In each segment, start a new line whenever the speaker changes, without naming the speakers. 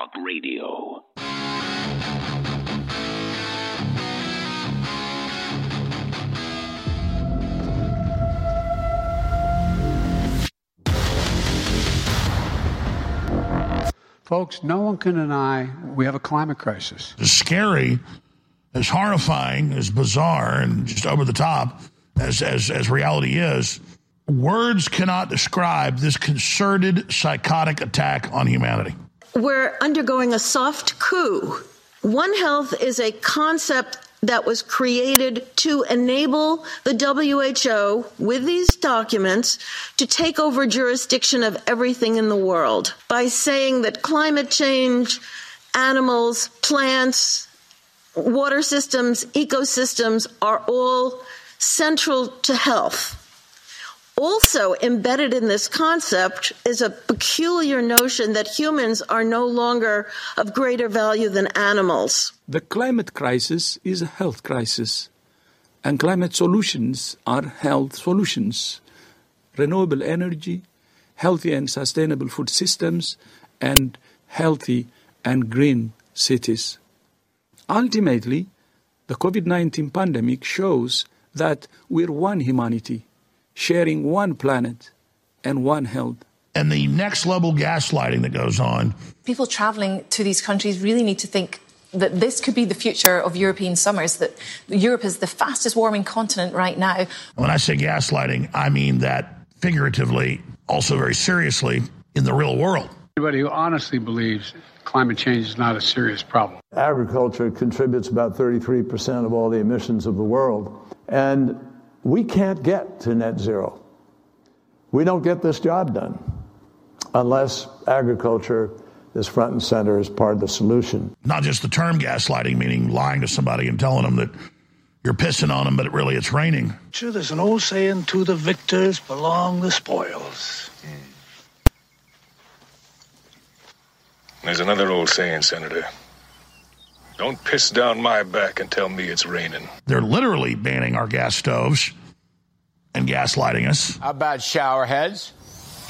Talk Radio.
Folks, no one can deny we have a climate crisis.
As scary, as horrifying, as bizarre, and just over the top as, as, as reality is, words cannot describe this concerted psychotic attack on humanity.
We're undergoing a soft coup. One Health is a concept that was created to enable the WHO with these documents to take over jurisdiction of everything in the world by saying that climate change, animals, plants, water systems, ecosystems are all central to health. Also embedded in this concept is a peculiar notion that humans are no longer of greater value than animals.
The climate crisis is a health crisis, and climate solutions are health solutions. Renewable energy, healthy and sustainable food systems, and healthy and green cities. Ultimately, the COVID 19 pandemic shows that we're one humanity sharing one planet and one health.
And the next level gaslighting that goes on.
People traveling to these countries really need to think that this could be the future of European summers, that Europe is the fastest warming continent right now.
When I say gaslighting, I mean that figuratively, also very seriously in the real world.
Anybody who honestly believes climate change is not a serious problem.
Agriculture contributes about 33% of all the emissions of the world. And we can't get to net zero. We don't get this job done unless agriculture is front and center as part of the solution.
Not just the term gaslighting, meaning lying to somebody and telling them that you're pissing on them, but it really it's raining.
Sure, there's an old saying: "To the victors belong the spoils." Hmm.
There's another old saying, Senator. Don't piss down my back and tell me it's raining.
They're literally banning our gas stoves and gaslighting us.
How about shower heads,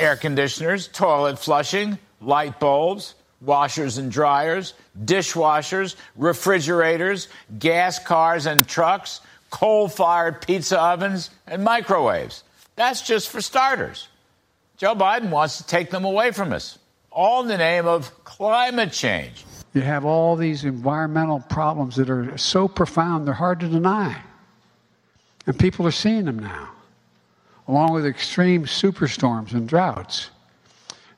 air conditioners, toilet flushing, light bulbs, washers and dryers, dishwashers, refrigerators, gas cars and trucks, coal fired pizza ovens, and microwaves? That's just for starters. Joe Biden wants to take them away from us, all in the name of climate change.
You have all these environmental problems that are so profound, they're hard to deny. And people are seeing them now, along with extreme superstorms and droughts.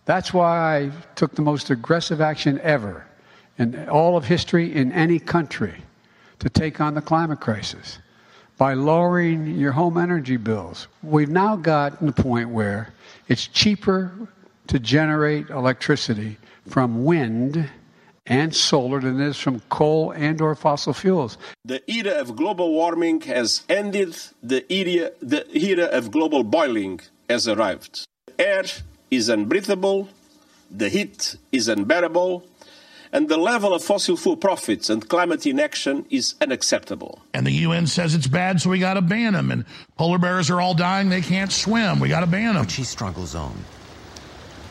That's why I took the most aggressive action ever in all of history in any country to take on the climate crisis by lowering your home energy bills. We've now gotten to the point where it's cheaper to generate electricity from wind and solar than it is from coal and or fossil fuels.
The era of global warming has ended. The era, the era of global boiling has arrived. Air is unbreathable, the heat is unbearable, and the level of fossil fuel profits and climate inaction is unacceptable.
And the UN says it's bad, so we got to ban them. And polar bears are all dying; they can't swim. We got to ban them.
Which he struggles on.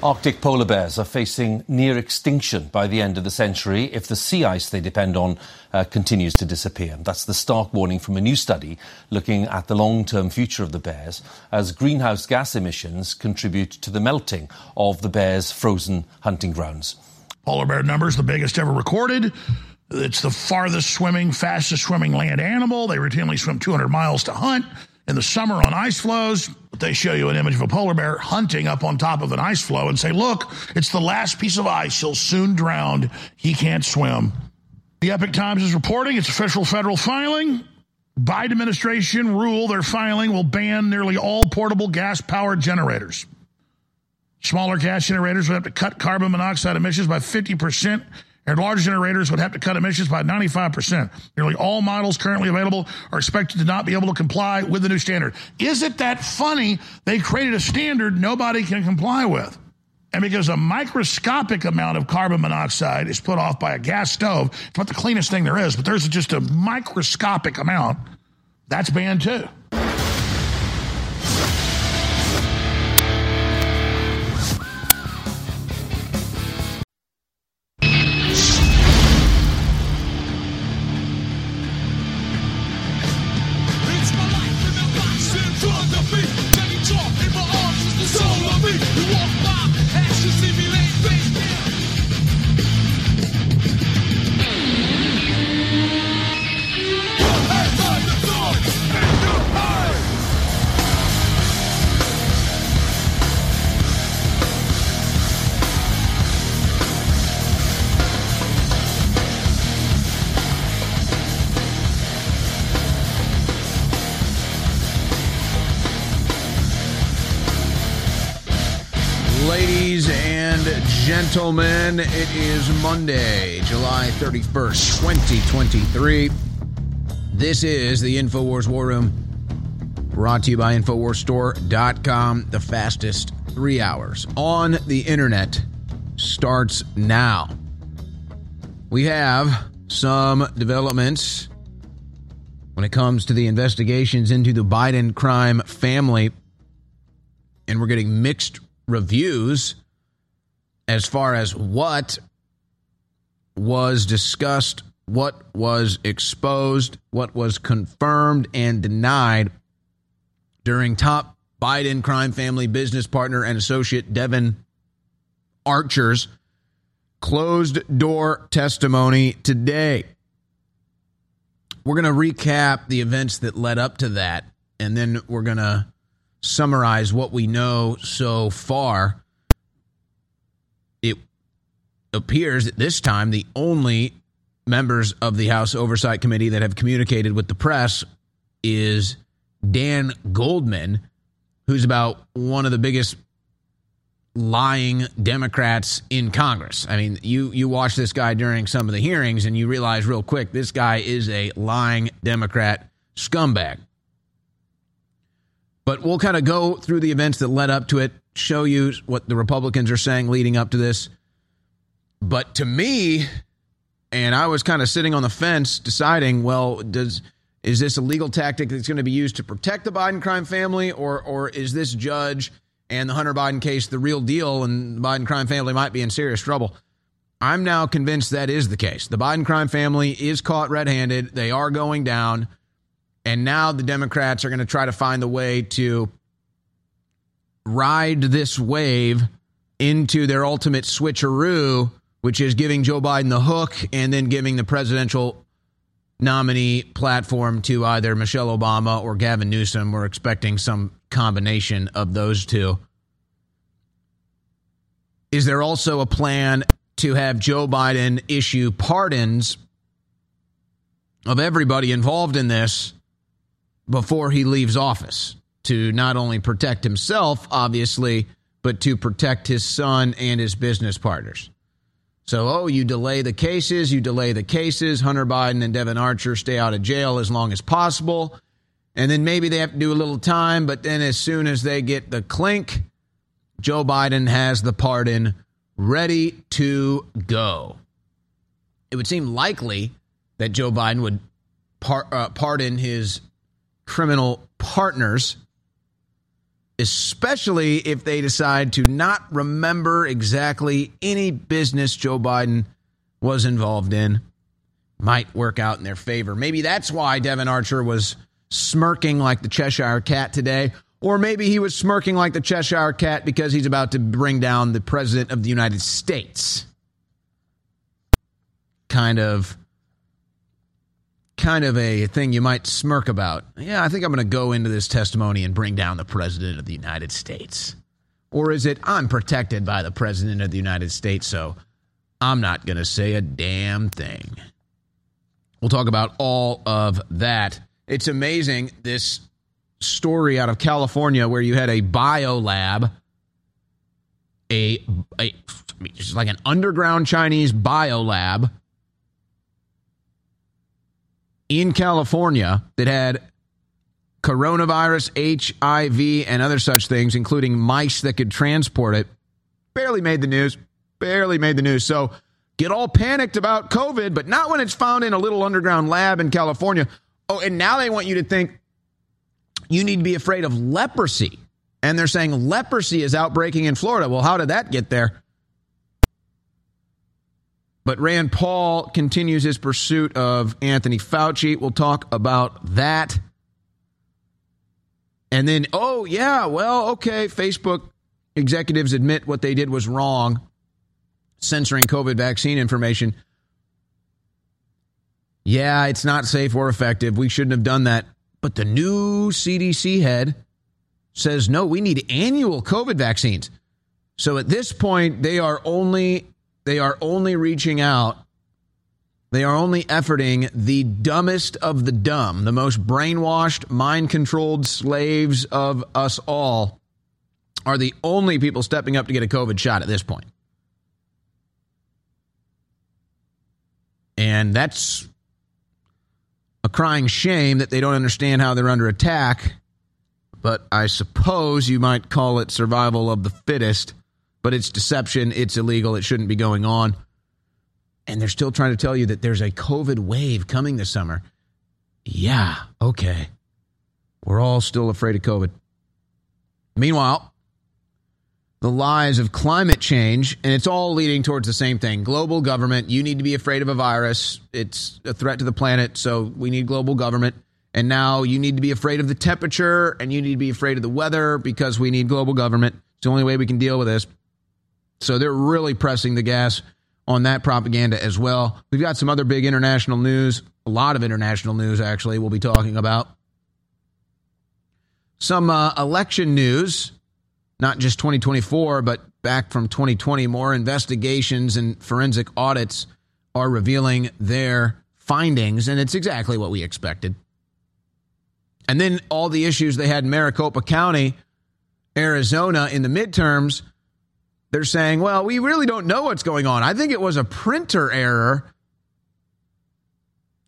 Arctic polar bears are facing near extinction by the end of the century if the sea ice they depend on uh, continues to disappear. That's the stark warning from a new study looking at the long term future of the bears as greenhouse gas emissions contribute to the melting of the bears' frozen hunting grounds.
Polar bear numbers, the biggest ever recorded. It's the farthest swimming, fastest swimming land animal. They routinely swim 200 miles to hunt in the summer on ice floes. They show you an image of a polar bear hunting up on top of an ice floe and say, look, it's the last piece of ice. He'll soon drown. He can't swim. The Epoch Times is reporting it's official federal filing. Biden administration rule they're filing will ban nearly all portable gas powered generators. Smaller gas generators would have to cut carbon monoxide emissions by 50% and large generators would have to cut emissions by 95%. Nearly all models currently available are expected to not be able to comply with the new standard. Is it that funny they created a standard nobody can comply with? And because a microscopic amount of carbon monoxide is put off by a gas stove, it's not the cleanest thing there is, but there's just a microscopic amount, that's banned too.
Gentlemen, it is Monday, July 31st, 2023. This is the InfoWars War Room, brought to you by InfoWarsStore.com. The fastest three hours on the internet starts now. We have some developments when it comes to the investigations into the Biden crime family, and we're getting mixed reviews as far as what was discussed, what was exposed, what was confirmed and denied during top Biden crime family business partner and associate Devon Archer's closed door testimony today. We're going to recap the events that led up to that, and then we're going to summarize what we know so far, appears that this time the only members of the House Oversight Committee that have communicated with the press is Dan Goldman, who's about one of the biggest lying Democrats in Congress. I mean, you you watch this guy during some of the hearings and you realize real quick this guy is a lying Democrat scumbag. But we'll kind of go through the events that led up to it, show you what the Republicans are saying leading up to this. But to me, and I was kind of sitting on the fence deciding, well, does is this a legal tactic that's going to be used to protect the Biden crime family or or is this judge and the Hunter Biden case the real deal and the Biden crime family might be in serious trouble? I'm now convinced that is the case. The Biden crime family is caught red-handed. They are going down. And now the Democrats are going to try to find the way to ride this wave into their ultimate switcheroo, which is giving Joe Biden the hook and then giving the presidential nominee platform to either Michelle Obama or Gavin Newsom. We're expecting some combination of those two. Is there also a plan to have Joe Biden issue pardons of everybody involved in this before he leaves office to not only protect himself, obviously, but to protect his son and his business partners. So, oh, you delay the cases, you delay the cases. Hunter Biden and Devon Archer stay out of jail as long as possible. And then maybe they have to do a little time, but then as soon as they get the clink, Joe Biden has the pardon ready to go. It would seem likely that Joe Biden would par- uh, pardon his criminal partners, especially if they decide to not remember exactly any business Joe Biden was involved in. Might work out in their favor. Maybe that's why Devon Archer was smirking like the Cheshire Cat today. Or maybe he was smirking like the Cheshire Cat because he's about to bring down the President of the United States. Kind of kind of a thing you might smirk about. Yeah, I think I'm going to go into this testimony and bring down the President of the United States. Or is it, I'm protected by the President of the United States, so I'm not going to say a damn thing. We'll talk about all of that. It's amazing this story out of California where you had a bio lab, a, a just like an underground Chinese bio lab in California that had coronavirus, HIV, and other such things, including mice that could transport it, barely made the news. Barely made the news. So get all panicked about COVID, but not when it's found in a little underground lab in California. Oh, and now they want you to think you need to be afraid of leprosy. And they're saying leprosy is outbreaking in Florida. Well, how did that get there? But Rand Paul continues his pursuit of Anthony Fauci. We'll talk about that. And then, oh, yeah, well, okay, Facebook executives admit what they did was wrong, censoring COVID vaccine information. Yeah, it's not safe or effective. We shouldn't have done that. But the new CDC head says, no, we need annual COVID vaccines. So at this point, they are only they are only reaching out. They are only efforting the dumbest of the dumb, the most brainwashed, mind controlled slaves of us all. are the only people stepping up to get a COVID shot at this point. And that's a crying shame that they don't understand how they're under attack. But I suppose you might call it survival of the fittest. But it's deception. It's illegal. It shouldn't be going on. And they're still trying to tell you that there's a COVID wave coming this summer. Yeah, okay. We're all still afraid of COVID. Meanwhile, the lies of climate change, and it's all leading towards the same thing global government. You need to be afraid of a virus, it's a threat to the planet, so we need global government. And now you need to be afraid of the temperature and you need to be afraid of the weather because we need global government. It's the only way we can deal with this. So they're really pressing the gas on that propaganda as well. We've got some other big international news, a lot of international news, actually, we'll be talking about. Some uh, election news, not just 2024, but back from 2020. More investigations and forensic audits are revealing their findings, and it's exactly what we expected. And then all the issues they had in Maricopa County, Arizona in the midterms, they're saying, well, we really don't know what's going on. I think it was a printer error.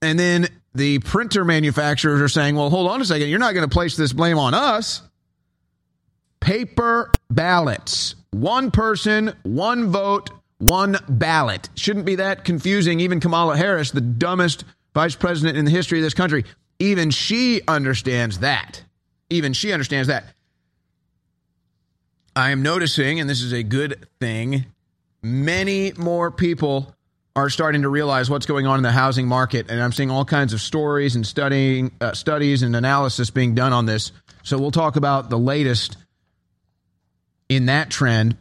And then the printer manufacturers are saying, well, hold on a second. You're not going to place this blame on us. Paper ballots. One person, one vote, one ballot. Shouldn't be that confusing. Even Kamala Harris, the dumbest vice president in the history of this country, even she understands that. Even she understands that. I am noticing, and this is a good thing, many more people are starting to realize what's going on in the housing market, and I'm seeing all kinds of stories and studying uh, studies and analysis being done on this. So we'll talk about the latest in that trend.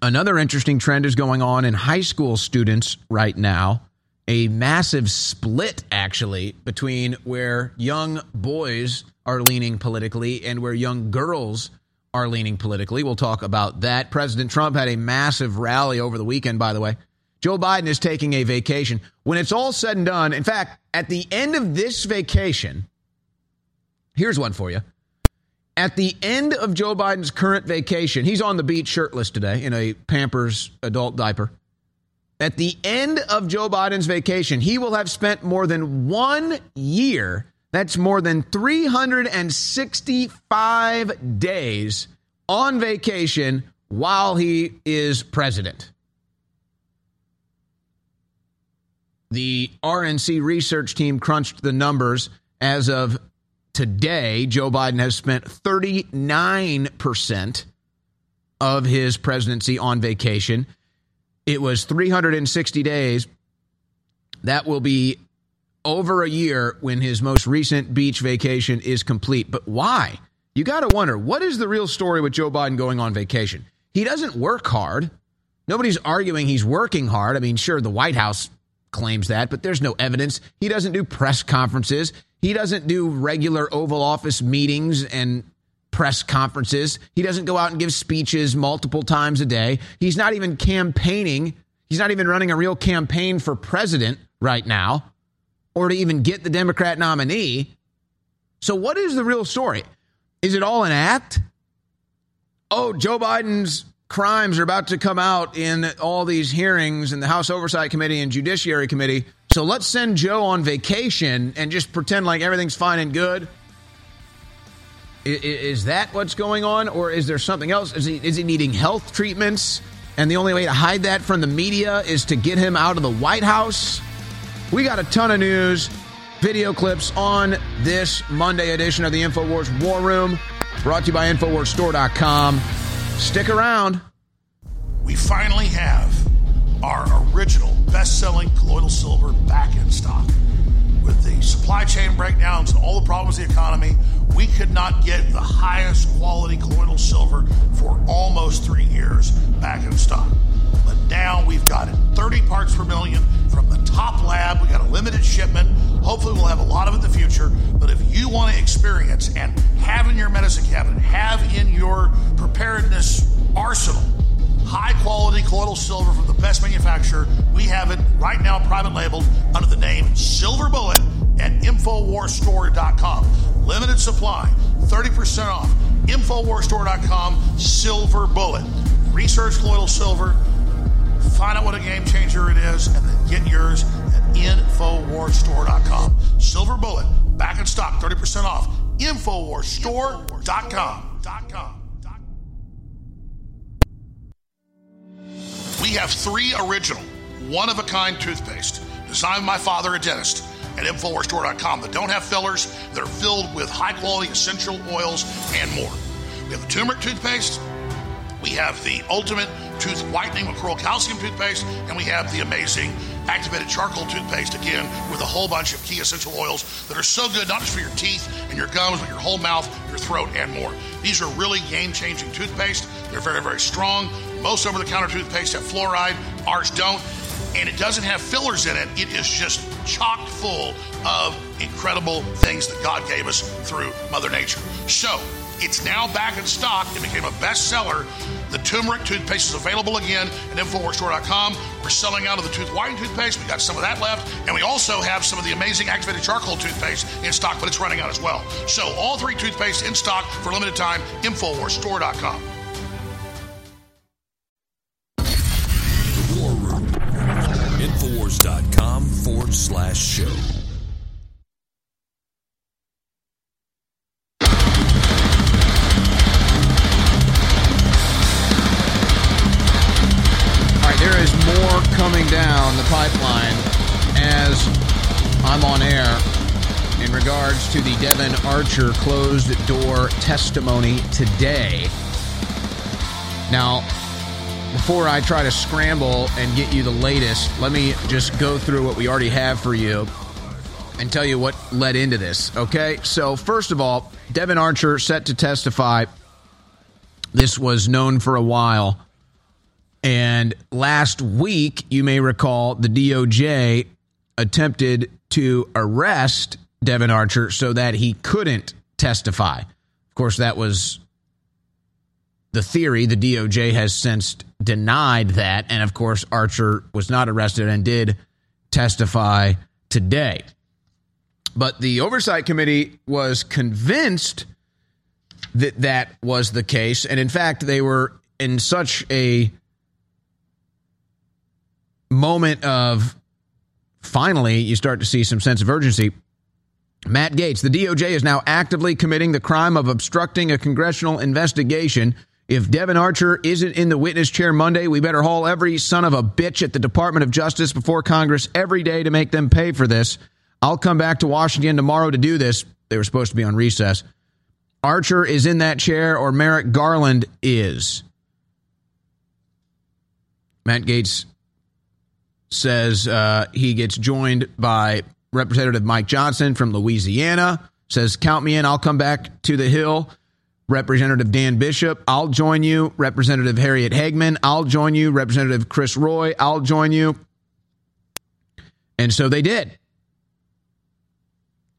Another interesting trend is going on in high school students right now a massive split, actually, between where young boys are leaning politically and where young girls are leaning politically. We'll talk about that. President Trump had a massive rally over the weekend, by the way. Joe Biden is taking a vacation. When it's all said and done, in fact, at the end of this vacation, here's one for you. At the end of Joe Biden's current vacation, he's on the beach shirtless today in a Pampers adult diaper. At the end of Joe Biden's vacation, he will have spent more than one year. That's more than 365 days on vacation while he is president. The RNC research team crunched the numbers. As of today, Joe Biden has spent 39% of his presidency on vacation. It was 360 days. That will be over a year when his most recent beach vacation is complete. But why? You got to wonder what is the real story with Joe Biden going on vacation? He doesn't work hard. Nobody's arguing he's working hard. I mean, sure, the White House claims that, but there's no evidence. He doesn't do press conferences. He doesn't do regular Oval Office meetings and press conferences. He doesn't go out and give speeches multiple times a day. He's not even campaigning. He's not even running a real campaign for president right now or to even get the Democrat nominee. So, what is the real story? Is it all an act? Oh, Joe Biden's crimes are about to come out in all these hearings in the House Oversight Committee and Judiciary Committee. So let's send Joe on vacation and just pretend like everything's fine and good. Is that what's going on, or is there something else? Is he, is he needing health treatments? And the only way to hide that from the media is to get him out of the White House? We got a ton of news, video clips on this Monday edition of the InfoWars War Room, brought to you by InfoWarsStore.com. Stick around.
We finally have our original best selling colloidal silver back in stock. With the supply chain breakdowns and all the problems of the economy, we could not get the highest quality colloidal silver for almost three years back in stock. But now we've got it 30 parts per million from the top lab. We got a limited shipment. Hopefully, we'll have a lot of it in the future. But if you want to experience and have in your medicine cabinet, have in your preparedness arsenal, high quality colloidal silver from the best manufacturer. We have it right now, private labeled under the name Silver Bullet at InfoWarsStore.com. Limited supply, 30% off. InfoWarsStore.com, Silver Bullet. Research colloidal silver, find out what a game changer it is, and then get yours at InfoWarsStore.com. Silver Bullet, back in stock, 30% off. InfoWarsStore.com. We have three original, one of a kind toothpaste designed by my father, a dentist, at InfoWarsStore.com that don't have fillers, that are filled with high quality essential oils and more. We have the turmeric toothpaste, we have the ultimate tooth whitening with Calcium toothpaste, and we have the amazing activated charcoal toothpaste again with a whole bunch of key essential oils that are so good not just for your teeth and your gums, but your whole mouth, your throat, and more. These are really game changing toothpaste. They're very, very strong. Most over the counter toothpaste have fluoride, ours don't. And it doesn't have fillers in it. It is just chock full of incredible things that God gave us through Mother Nature. So, it's now back in stock. It became a bestseller. The turmeric toothpaste is available again at InfoWarsStore.com. We're selling out of the tooth whitening toothpaste. We got some of that left. And we also have some of the amazing activated charcoal toothpaste in stock, but it's running out as well. So all three toothpaste in stock for a limited time. InfoWarsStore.com.
The War Room. Infowars.com forward slash show.
Down the pipeline as I'm on air in regards to the Devon Archer closed door testimony today. Now, before I try to scramble and get you the latest, let me just go through what we already have for you and tell you what led into this. Okay, so first of all, Devon Archer set to testify. This was known for a while. And last week, you may recall, the DOJ attempted to arrest Devon Archer so that he couldn't testify. Of course, that was the theory. The DOJ has since denied that. And of course, Archer was not arrested and did testify today. But the Oversight Committee was convinced that that was the case. And in fact, they were in such a moment of finally you start to see some sense of urgency. Matt Gaetz, the DOJ is now actively committing the crime of obstructing a congressional investigation. If Devon Archer isn't in the witness chair Monday, we better haul every son of a bitch at the Department of Justice before Congress every day to make them pay for this. I'll come back to Washington tomorrow to do this. They were supposed to be on recess. Archer is in that chair, or Merrick Garland is. Matt Gaetz says uh, he gets joined by Representative Mike Johnson from Louisiana. Says, Count me in. I'll come back to the Hill. Representative Dan Bishop, I'll join you. Representative Harriet Hageman, I'll join you. Representative Chip Roy, I'll join you. And so they did.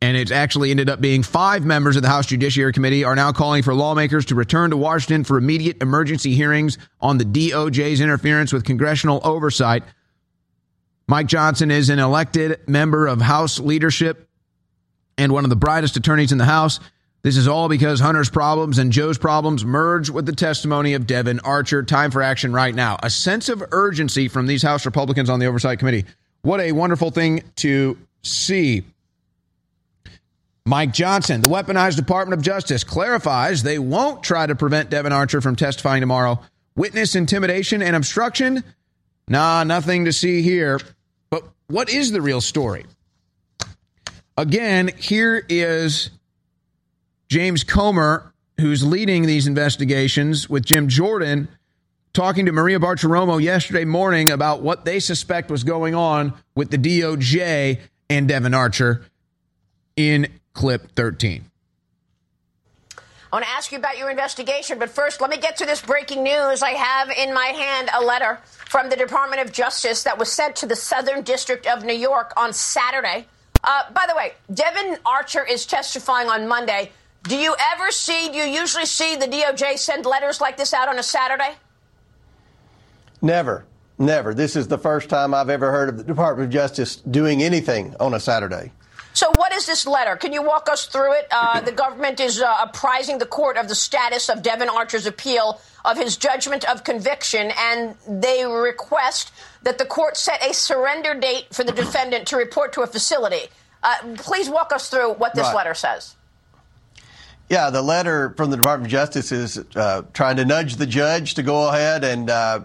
And it actually ended up being five members of the House Judiciary Committee are now calling for lawmakers to return to Washington for immediate emergency hearings on the DOJ's interference with congressional oversight. Mike Johnson is an elected member of House leadership and one of the brightest attorneys in the House. This is all because Hunter's problems and Joe's problems merge with the testimony of Devon Archer. Time for action right now. A sense of urgency from these House Republicans on the Oversight Committee. What a wonderful thing to see. Mike Johnson, the weaponized Department of Justice, clarifies they won't try to prevent Devon Archer from testifying tomorrow. Witness intimidation and obstruction? Nah, nothing to see here. But what is the real story? Again, here is James Comer, who's leading these investigations with Jim Jordan, talking to Maria Bartiromo yesterday morning about what they suspect was going on with the DOJ and Devon Archer in clip 13.
I want to ask you about your investigation, but first, let me get to this breaking news. I have in my hand a letter from the Department of Justice that was sent to the Southern District of New York on Saturday. Uh, by the way, Devon Archer is testifying on Monday. Do you ever see, do you usually see the DOJ send letters like this out on a Saturday?
Never. Never. This is the first time I've ever heard of the Department of Justice doing anything on a Saturday.
So, what is this letter? Can you walk us through it? Uh, the government is uh, apprising the court of the status of Devon Archer's appeal of his judgment of conviction, and they request that the court set a surrender date for the defendant to report to a facility. Uh, please walk us through what this
Right.
letter says.
Yeah, the letter from the Department of Justice is uh, trying to nudge the judge to go ahead and uh,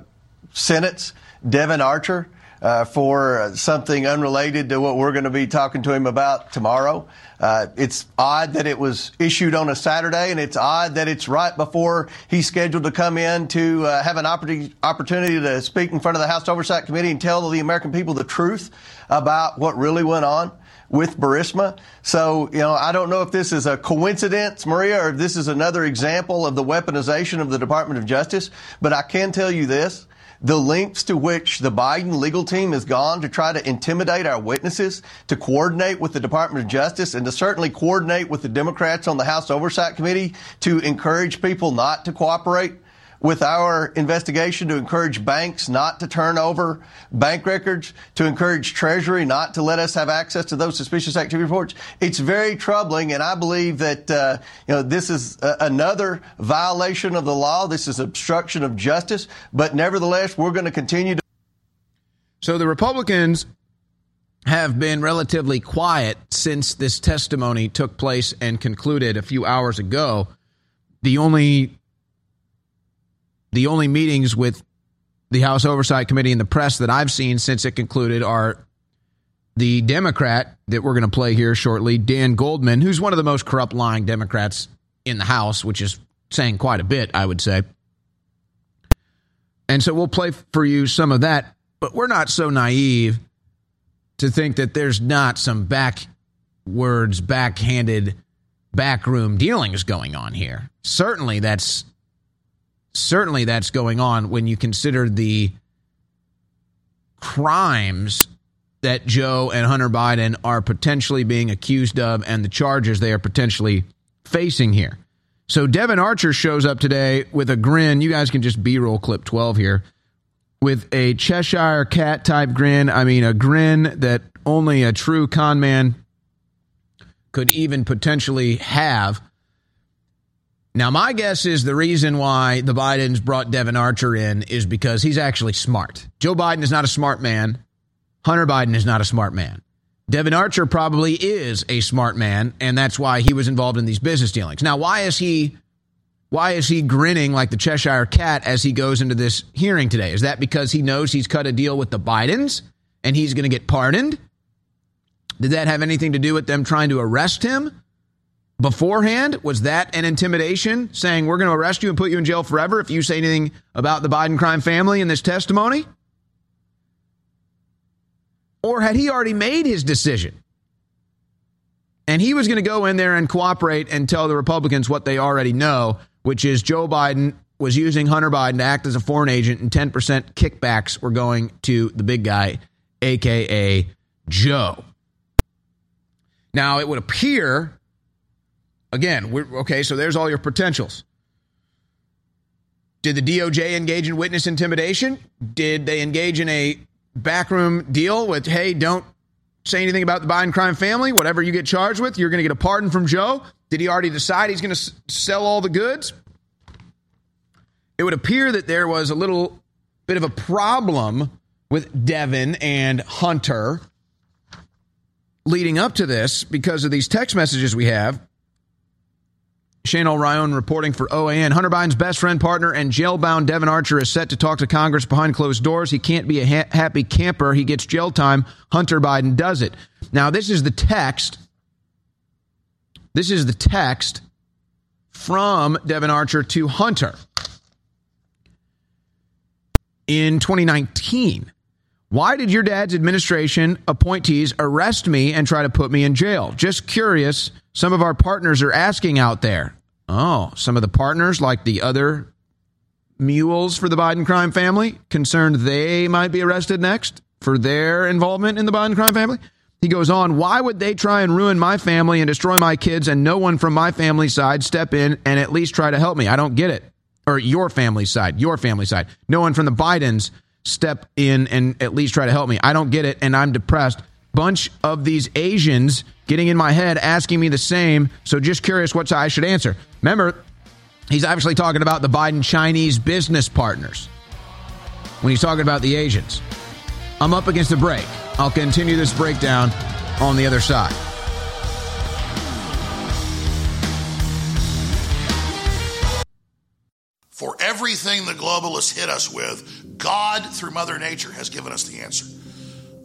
sentence Devon Archer uh, for something unrelated to what we're going to be talking to him about tomorrow. Uh, it's odd that it was issued on a Saturday, and it's odd that it's right before he's scheduled to come in to uh, have an opportunity, opportunity to speak in front of the House Oversight Committee and tell the American people the truth about what really went on with Burisma. So, you know, I don't know if this is a coincidence, Maria, or if this is another example of the weaponization of the Department of Justice, but I can tell you this. The lengths to which the Biden legal team has gone to try to intimidate our witnesses, to coordinate with the Department of Justice, and to certainly coordinate with the Democrats on the House Oversight Committee to encourage people not to cooperate with our investigation to encourage banks not to turn over bank records, to encourage Treasury not to let us have access to those suspicious activity reports. It's very troubling, and I believe that uh, you know this is uh, another violation of the law. This is obstruction of justice. But nevertheless, we're going to continue to.
So the Republicans have been relatively quiet since this testimony took place and concluded a few hours ago. The only the only meetings with the House Oversight Committee and the press that I've seen since it concluded are the Democrat that we're going to play here shortly, Dan Goldman, who's one of the most corrupt lying Democrats in the House, which is saying quite a bit, I would say. And so we'll play for you some of that, but we're not so naive to think that there's not some backwards, backhanded, backroom dealings going on here. Certainly that's certainly that's going on when you consider the crimes that Joe and Hunter Biden are potentially being accused of and the charges they are potentially facing here. So Devon Archer shows up today with a grin. You guys can just B roll clip 12 here with a Cheshire cat type grin. I mean, a grin that only a true con man could even potentially have. Now, my guess is the reason why the Bidens brought Devon Archer in is because he's actually smart. Joe Biden is not a smart man. Hunter Biden is not a smart man. Devon Archer probably is a smart man, and that's why he was involved in these business dealings. Now, why is he why is he grinning like the Cheshire cat as he goes into this hearing today? Is that because he knows he's cut a deal with the Bidens and he's going to get pardoned? Did that have anything to do with them trying to arrest him beforehand? Was that an intimidation saying we're going to arrest you and put you in jail forever if you say anything about the Biden crime family in this testimony? Or had he already made his decision? And he was going to go in there and cooperate and tell the Republicans what they already know, which is Joe Biden was using Hunter Biden to act as a foreign agent, and 10% kickbacks were going to the big guy, AKA Joe. Now, it would appear, again, okay, so there's all your potentials. Did the DOJ engage in witness intimidation? Did they engage in a backroom deal with, hey, don't say anything about the Biden crime family? Whatever you get charged with, you're going to get a pardon from Joe? Did he already decide he's going to sell all the goods? It would appear that there was a little bit of a problem with Devon and Hunter leading up to this because of these text messages we have. Shane O'Ryan reporting for OAN. Hunter Biden's best friend, partner, and jailbound Devon Archer is set to talk to Congress behind closed doors. He can't be a ha- happy camper. He gets jail time. Hunter Biden does it. Now, this is the text. This is the text from Devon Archer to Hunter in 2019. Why did your dad's administration appointees arrest me and try to put me in jail? Just curious. Some of our partners are asking out there. Oh, some of the partners, like the other mules for the Biden crime family, concerned they might be arrested next for their involvement in the Biden crime family? He goes on, why would they try and ruin my family and destroy my kids and no one from my family side step in and at least try to help me? I don't get it. Or your family side, your family side. No one from the Bidens step in and at least try to help me. I don't get it and I'm depressed. Bunch of these Asians getting in my head asking me the same. So just curious what I should answer. Remember, he's obviously talking about the Biden Chinese business partners when he's talking about the Asians. I'm up against the break. I'll continue this breakdown on the other side.
For everything the globalists hit us with, God, through Mother Nature, has given us the answer.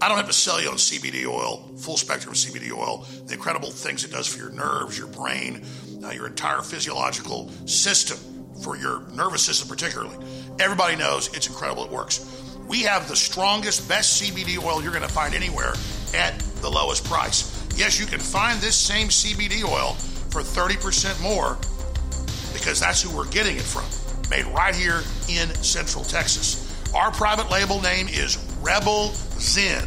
I don't have to sell you on CBD oil, full spectrum CBD oil, the incredible things it does for your nerves, your brain, uh, your entire physiological system, for your nervous system particularly. Everybody knows it's incredible, it works. We have the strongest, best CBD oil you're going to find anywhere at the lowest price. Yes, you can find this same CBD oil for 30% more because that's who we're getting it from. Made right here in Central Texas. Our private label name is Rebel Zen.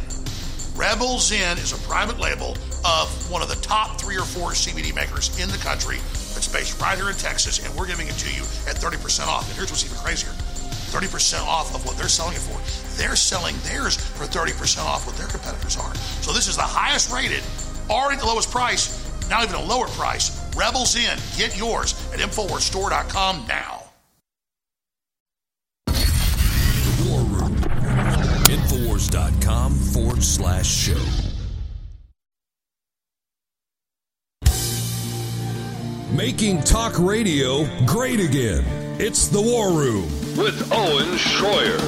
Rebel Zen is a private label of one of the top three or four CBD makers in the country that's based right here in Texas, and we're giving it to you at 30% off. And here's what's even crazier 30% off of what they're selling it for. They're selling theirs for 30% off what their competitors are. So this is the highest rated, already the lowest price, not even a lower price. Rebel Zen. Get yours at InfoWarsStore.com now.
Infowars.com forward slash show. Making talk radio great again. It's the War Room
with Owen Schroyer.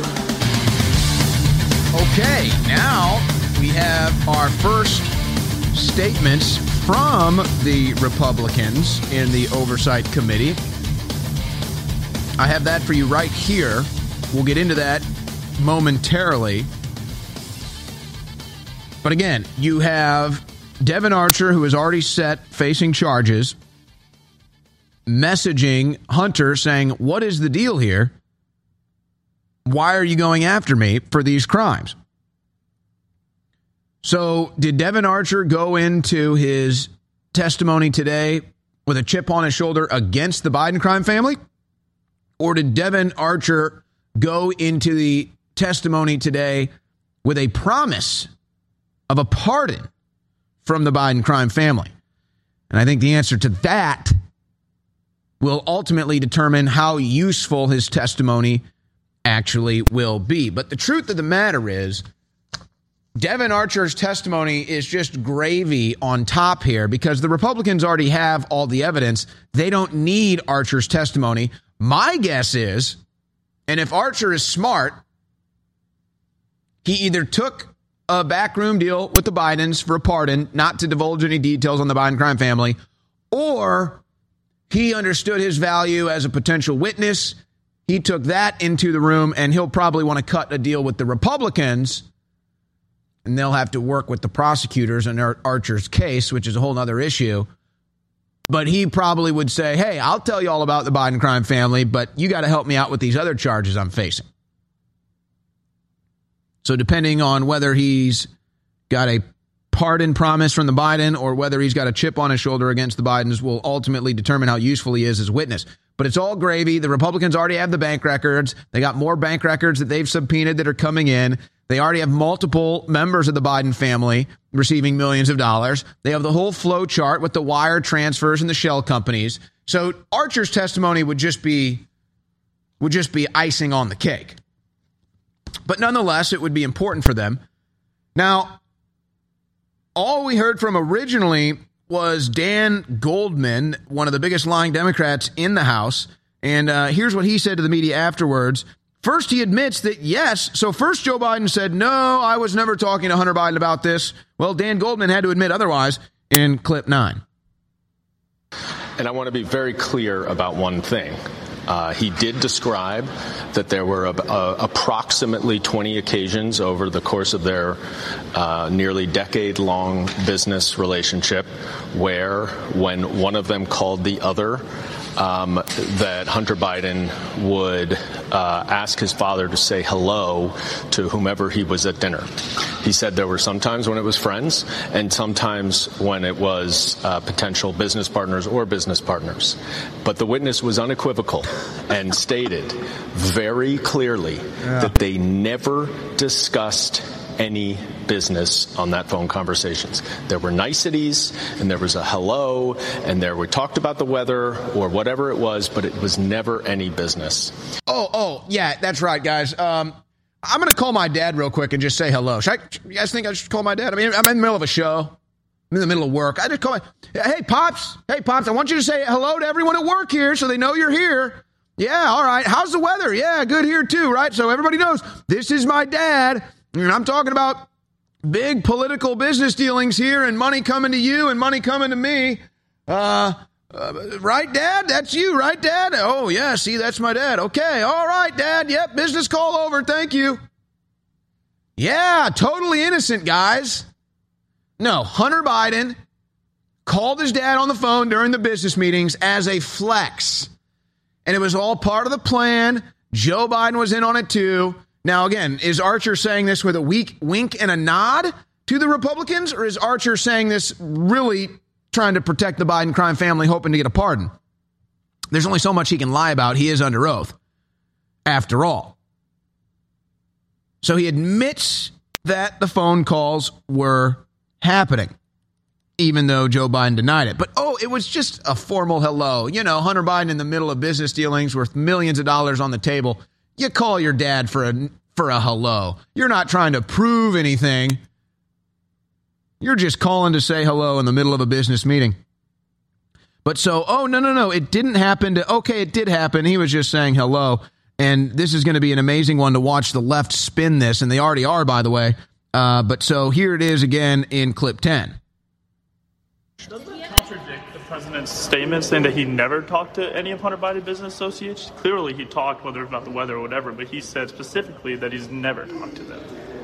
Okay, now we have our first statements from the Republicans in the Oversight Committee. I have that for you right here. We'll get into that momentarily. But again, you have Devon Archer, who is already set facing charges, messaging Hunter saying, What is the deal here? Why are you going after me for these crimes? So, did Devon Archer go into his testimony today with a chip on his shoulder against the Biden crime family? Or did Devon Archer go into the testimony today with a promise of a pardon from the Biden crime family? And I think the answer to that will ultimately determine how useful his testimony actually will be. But the truth of the matter is, Devon Archer's testimony is just gravy on top here because the Republicans already have all the evidence. They don't need Archer's testimony. My guess is, and if Archer is smart, he either took a backroom deal with the Bidens for a pardon, not to divulge any details on the Biden crime family, or he understood his value as a potential witness. He took that into the room, and he'll probably want to cut a deal with the Republicans, and they'll have to work with the prosecutors in Archer's case, which is a whole other issue. But he probably would say, Hey, I'll tell you all about the Biden crime family, but you got to help me out with these other charges I'm facing. So, depending on whether he's got a pardon promise from the Biden or whether he's got a chip on his shoulder against the Bidens will ultimately determine how useful he is as a witness. But it's all gravy. The Republicans already have the bank records. They got more bank records that they've subpoenaed that are coming in. They already have multiple members of the Biden family receiving millions of dollars. They have the whole flow chart with the wire transfers and the shell companies. So Archer's testimony would just be would just be icing on the cake. But nonetheless, it would be important for them. Now, all we heard from originally was Dan Goldman, one of the biggest lying Democrats in the House. And uh, here's what he said to the media afterwards. First, he admits that yes. So, first, Joe Biden said, No, I was never talking to Hunter Biden about this. Well, Dan Goldman had to admit otherwise in clip nine.
And I want to be very clear about one thing. Uh, he did describe that there were a, a, approximately 20 occasions over the course of their uh, nearly decade long business relationship where, when one of them called the other, um, that Hunter Biden would uh, ask his father to say hello to whomever he was at dinner. He said there were sometimes when it was friends and sometimes when it was uh, potential business partners or business partners. But the witness was unequivocal and stated very clearly yeah. that they never discussed any business on that phone conversations. There were niceties, and there was a hello, and there we talked about the weather or whatever it was, but it was never any business.
Oh, oh, yeah, that's right, guys. Um, I'm going to call my dad real quick and just say hello. Should I, you guys think I should call my dad? I mean, I'm in the middle of a show. I'm in the middle of work. I just call my, hey, Pops. Hey, Pops, I want you to say hello to everyone at work here so they know you're here. Yeah, all right. How's the weather? Yeah, good here too, right? So everybody knows this is my dad. And I'm talking about big political business dealings here and money coming to you and money coming to me. Uh, uh, right, Dad? That's you, right, Dad? Oh, yeah, see, that's my dad. Okay, all right, Dad. Yep, business call over. Thank you. Yeah, totally innocent, guys. No, Hunter Biden called his dad on the phone during the business meetings as a flex. And it was all part of the plan. Joe Biden was in on it too. Now, again, is Archer saying this with a weak wink and a nod to the Republicans, or is Archer saying this really trying to protect the Biden crime family, hoping to get a pardon? There's only so much he can lie about. He is under oath, after all. So he admits that the phone calls were happening, even though Joe Biden denied it. But oh, it was just a formal hello. You know, Hunter Biden in the middle of business dealings worth millions of dollars on the table. You call your dad for a for a hello. You're not trying to prove anything. You're just calling to say hello in the middle of a business meeting. But so, oh, no, no, no, it didn't happen to, okay, it did happen. He was just saying hello. And this is going to be an amazing one to watch the left spin this. And they already are, by the way. Uh, but so here it is again in clip 10.
President's statement saying that he never talked to any of Hunter Biden business associates? Clearly, he talked, whether about the weather or whatever, but he said specifically that he's never talked to them.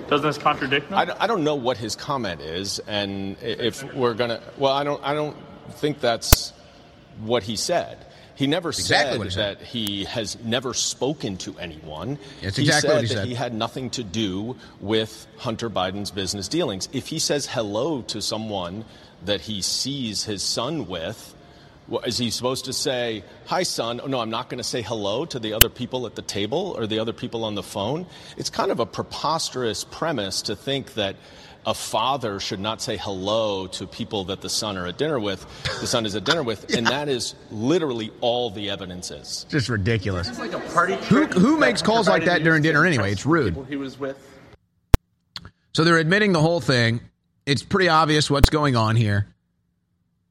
Doesn't this contradict them?
I, don't- I don't know what his comment is, and if we're gonna, well, I don't, I don't think that's what he said. He never
Exactly
said
what he said.
that he has never spoken to anyone.
That's
he
exactly
said
what he
that
said.
he had nothing to do with Hunter Biden's business dealings. If he says hello to someone that he sees his son with, Is he supposed to say, Hi, son? Oh, no, I'm not going to say hello to the other people at the table or the other people on the phone? It's kind of a preposterous premise to think that a father should not say hello to people that the son are at dinner with, the son is at dinner with, and that is literally all the evidence is.
Just ridiculous.
It's like a party
Who, who makes calls like that during dinner anyway? It's rude.
He was with.
So they're admitting the whole thing. It's pretty obvious what's going on here.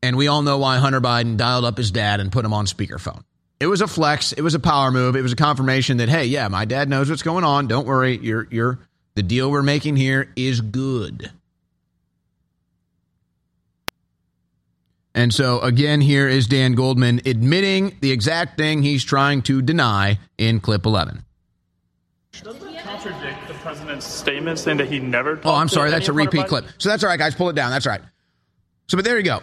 And we all know why Hunter Biden dialed up his dad and put him on speakerphone. It was a flex. It was a power move. It was a confirmation that, hey, yeah, my dad knows what's going on. Don't worry. You're, you're, the deal we're making here is good. And so, again, here is Dan Goldman admitting the exact thing he's trying to deny in clip 11.
Doesn't that contradict the president's statement saying that he never talked
Oh, I'm sorry.
any
That's a repeat clip. So that's all right, guys. Pull it down. That's all right. So, but there you go.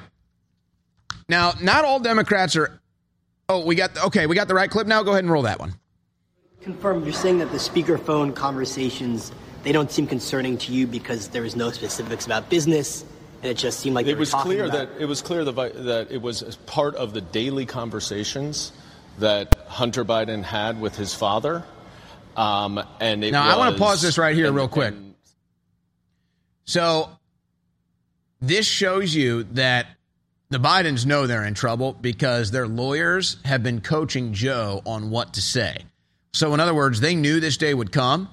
Now, not all Democrats are. Oh, we got okay. We got the right clip now. Go ahead and roll that one.
Confirm, you're saying that the speakerphone conversations, they don't seem concerning to you because there was no specifics about business, and it just seemed like they
it was clear
about-
that it was clear that, that it was part of the daily conversations that Hunter Biden had with his father. Um, and
now, I want to pause this right here,
and-
real quick. So, this shows you that the Bidens know they're in trouble because their lawyers have been coaching Joe on what to say. So, in other words, they knew this day would come.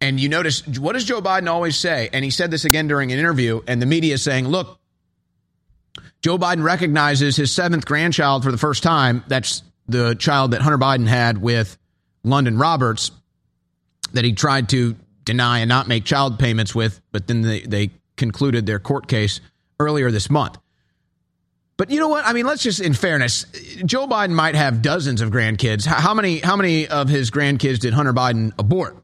And you notice, what does Joe Biden always say? And he said this again during an interview, and the media is saying, look, Joe Biden recognizes his seventh grandchild for the first time. That's the child that Hunter Biden had with London Roberts that he tried to deny and not make child payments with, but then they, they concluded their court case earlier this month. But you know what? I mean, let's just, in fairness, Joe Biden might have dozens of grandkids. How many? How many of his grandkids did Hunter Biden abort?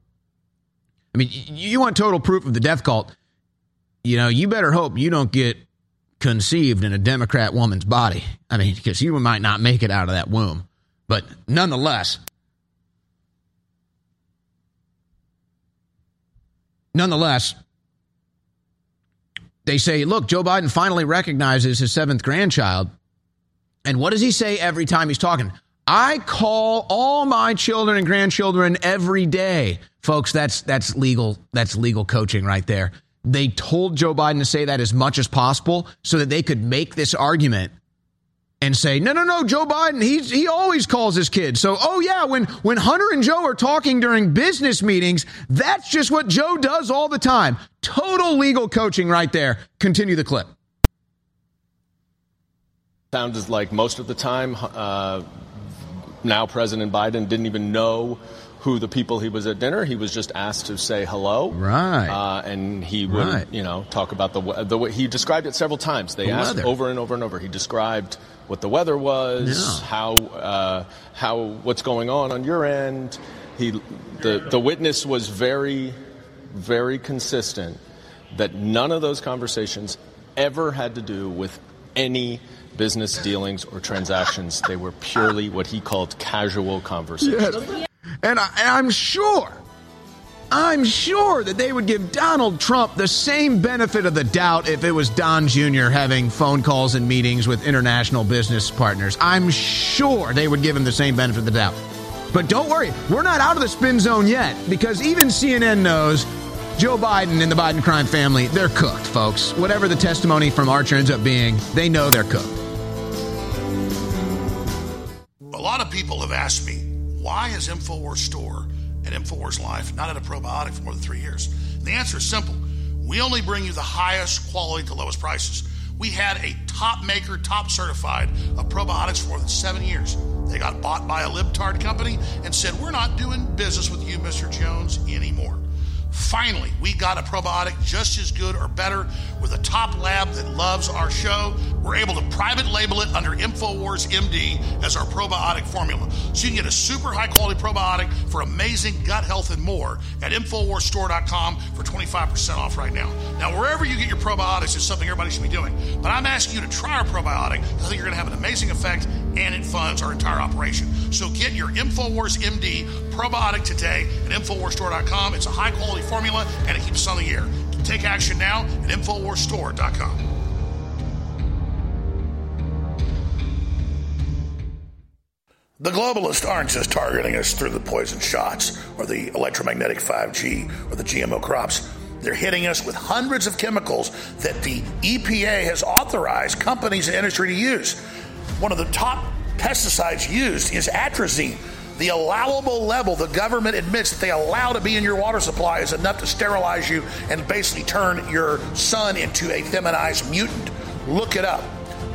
I mean, you want total proof of the death cult? You know, you better hope you don't get conceived in a Democrat woman's body. I mean, because you might not make it out of that womb. But nonetheless, nonetheless, they say, look, Joe Biden finally recognizes his seventh grandchild. And what does he say every time he's talking? I call all my children and grandchildren every day Folks, that's that's legal that's legal coaching right there. They told Joe Biden to say that as much as possible so that they could make this argument and say, no, no, no, Joe Biden, he's, he always calls his kids. So, oh, yeah, when, when Hunter and Joe are talking during business meetings, that's just what Joe does all the time. Total legal coaching right there. Continue the clip.
Sounds like most of the time, uh, now President Biden didn't even know who the people he was at dinner. He was just asked to say hello,
right?
Uh, and he would, right. you know, talk about the the way he described it several times. They
The
asked
weather.
over and over and over. He described what the weather was,
Yeah.
how uh, how what's going on on your end. He the the witness was very very consistent that none of those conversations ever had to do with any business dealings or transactions. They were purely what he called casual conversations.
And, I, I'm sure, I'm sure that they would give Donald Trump the same benefit of the doubt if it was Don Jr. having phone calls and meetings with international business partners. I'm sure they would give him the same benefit of the doubt. But don't worry, we're not out of the spin zone yet because even CNN knows Joe Biden and the Biden crime family, they're cooked, folks. Whatever the testimony from Archer ends up being, they know they're cooked.
A lot of people have asked me, why is InfoWars Store and InfoWars Life not at a probiotic for more than three years? And the answer is simple. We only bring you the highest quality to lowest prices. We had a top maker, top certified of probiotics for more than seven years. They got bought by a libtard company and said, We're not doing business with you, Mr. Jones, anymore. Finally, we got a probiotic just as good or better with a top lab that loves our show. We're able to private label it under InfoWars MD as our probiotic formula. So you can get a super high quality probiotic for amazing gut health and more at InfoWarsStore.com for 25% off right now. Now, wherever you get your probiotics is something everybody should be doing. But I'm asking you to try our probiotic because I think you're going to have an amazing effect and it funds our entire operation. So get your InfoWars MD probiotic today at InfoWarsStore.com. It's a high quality formula and it keeps us on the air. Take action now at InfoWarsStore.com. The globalists aren't just targeting us through the poison shots or the electromagnetic 5G or the GMO crops. They're hitting us with hundreds of chemicals that the EPA has authorized companies and industry to use. One of the top pesticides used is atrazine. The allowable level the government admits that they allow to be in your water supply is enough to sterilize you and basically turn your son into a feminized mutant. Look it up.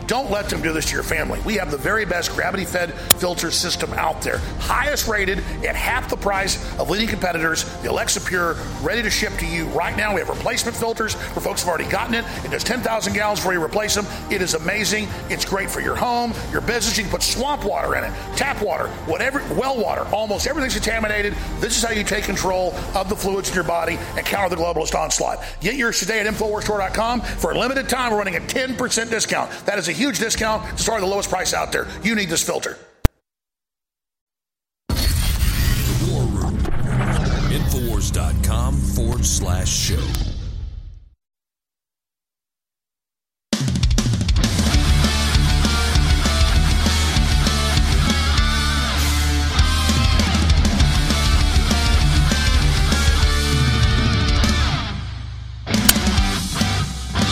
Don't let them do this to your family. We have the very best gravity fed filter system out there. Highest rated at half the price of leading competitors. The Alexa Pure ready to ship to you right now. We have replacement filters for folks who've already gotten it. It does 10,000 gallons before you replace them. It is amazing. It's great for your home, your business. You can put swamp water in it, tap water, whatever, well water. Almost everything's contaminated. This is how you take control of the fluids in your body and counter the globalist onslaught. Get yours today at InfoWarsStore.com. For a limited time, we're running a 10% discount. That is a huge discount to start the lowest price out there. You need this filter.
War Room. Infowars.com forward slash show.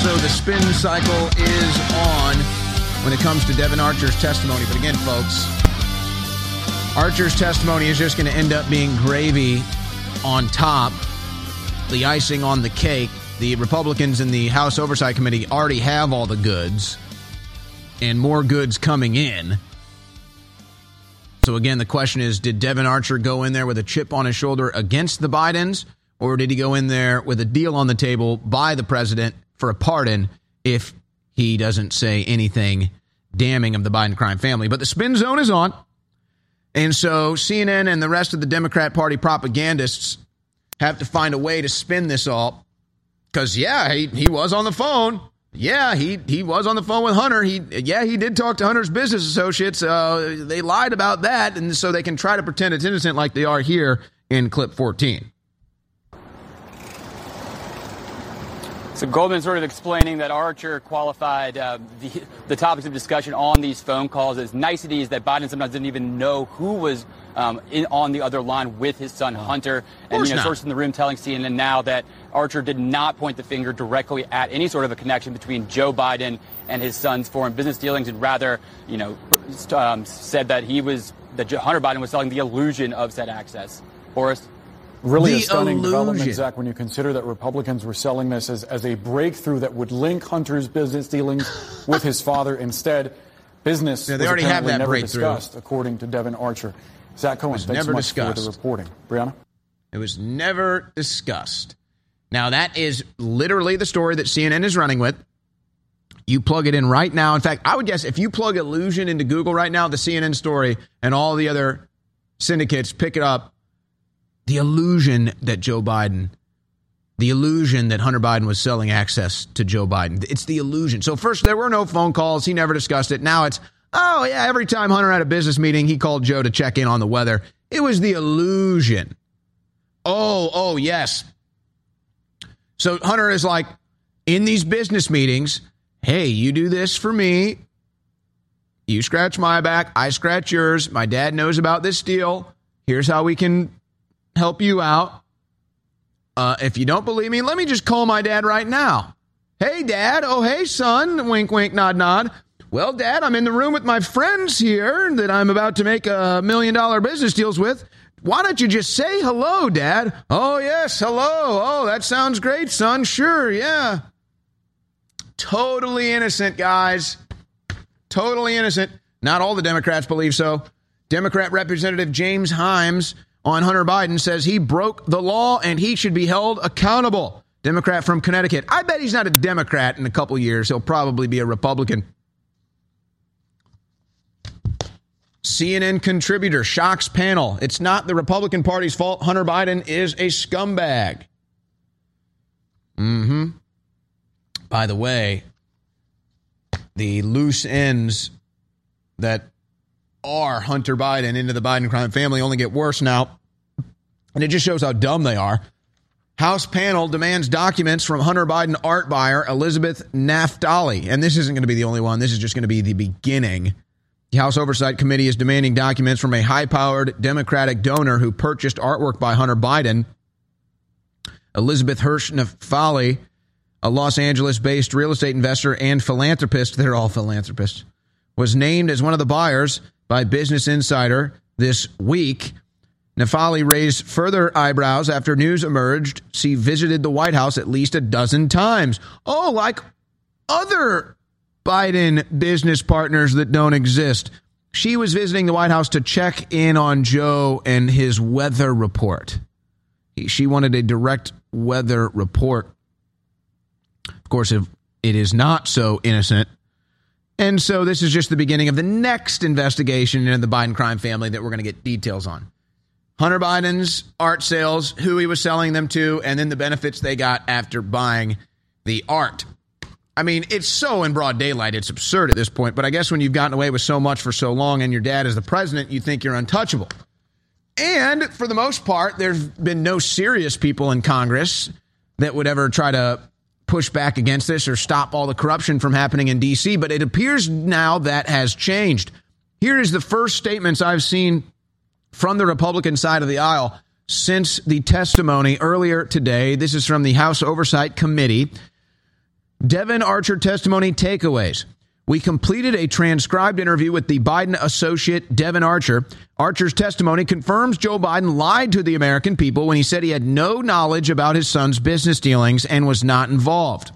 So the spin cycle is on when it comes to Devon Archer's testimony. But again, folks, Archer's testimony is just going to end up being gravy on top, the icing on the cake. The Republicans in the House Oversight Committee already have all the goods and more goods coming in. So again, the question is did Devon Archer go in there with a chip on his shoulder against the Bidens, or did he go in there with a deal on the table by the president for a pardon if he doesn't say anything damning of the Biden crime family? But the spin zone is on. And so CNN and the rest of the Democrat Party propagandists have to find a way to spin this all. Because, yeah, he, he was on the phone. Yeah, he, he was on the phone with Hunter. He yeah, he did talk to Hunter's business associates. Uh, they lied about that, and so they can try to pretend it's innocent like they are here in clip 14.
So Goldman sort of explaining that Archer qualified uh, the, the topics of discussion on these phone calls as niceties that Biden sometimes didn't even know who was um, in, on the other line with his son Hunter. And you know, sources in the room telling CNN now that Archer did not point the finger directly at any sort of a connection between Joe Biden and his son's foreign business dealings, and rather, you know, um, said that he was that Hunter Biden was selling the illusion of said access. Boris.
Really
The
a stunning development. Zach, when you consider that Republicans were selling this as, as a breakthrough that would link Hunter's business dealings with his father. Instead, business
Yeah, they
was
already have
apparently
that
never
breakthrough.
discussed, according to Devon Archer. Zach Cohen, thanks
never
so much for the reporting. Brianna?
It was never discussed. Now, that is literally the story that CNN is running with. You plug it in right now. In fact, I would guess if you plug illusion into Google right now, the CNN story and all the other syndicates pick it up. The illusion that Joe Biden, the illusion that Hunter Biden was selling access to Joe Biden. It's the illusion. So, first, there were no phone calls. He never discussed it. Now it's, oh, yeah, every time Hunter had a business meeting, he called Joe to check in on the weather. It was the illusion. Oh, oh, yes. So Hunter is like, in these business meetings, hey, you do this for me. You scratch my back, I scratch yours. My dad knows about this deal. Here's how we can help you out. Uh, if you don't believe me, let me just call my dad right now. Hey, dad. Oh, hey, son. Wink, wink, nod, nod. Well, dad, I'm in the room with my friends here that I'm about to make a million dollar business deals with. Why don't you just say hello, dad? Oh, yes, hello. Oh, that sounds great, son. Sure, yeah. Totally innocent, guys. Totally innocent. Not all the Democrats believe so. Democrat Representative James Himes on Hunter Biden says he broke the law and he should be held accountable. Democrat from Connecticut. I bet he's not a Democrat in a couple years. He'll probably be a Republican. CNN contributor shocks panel. It's not the Republican Party's fault. Hunter Biden is a scumbag. Mm hmm. By the way, the loose ends that are Hunter Biden into the Biden crime family only get worse now. And it just shows how dumb they are. House panel demands documents from Hunter Biden art buyer Elizabeth Naftali. And this isn't going to be the only one. This is just going to be the beginning. The House Oversight Committee is demanding documents from a high powered Democratic donor who purchased artwork by Hunter Biden. Elizabeth Hirsch Naftali, a Los Angeles based real estate investor and philanthropist, they're all philanthropists, was named as one of the buyers by Business Insider this week. Naftali raised further eyebrows after news emerged she visited the White House at least a dozen times. Oh, like other Biden business partners that don't exist. She was visiting the White House to check in on Joe and his weather report. She wanted a direct weather report. Of course, if it is not so innocent. And so this is just the beginning of the next investigation into the Biden crime family that we're going to get details on. Hunter Biden's art sales, who he was selling them to, and then the benefits they got after buying the art. I mean, it's so in broad daylight, it's absurd at this point. But I guess when you've gotten away with so much for so long and your dad is the president, you think you're untouchable. And for the most part, there's been no serious people in Congress that would ever try to push back against this or stop all the corruption from happening in D.C. But it appears now that has changed. Here is the first statements I've seen from the Republican side of the aisle since the testimony earlier today. This is from the House Oversight Committee. Devon Archer testimony takeaways. We completed a transcribed interview with the Biden associate Devon Archer. Archer's testimony confirms Joe Biden lied to the American people when he said he had no knowledge about his son's business dealings and was not involved.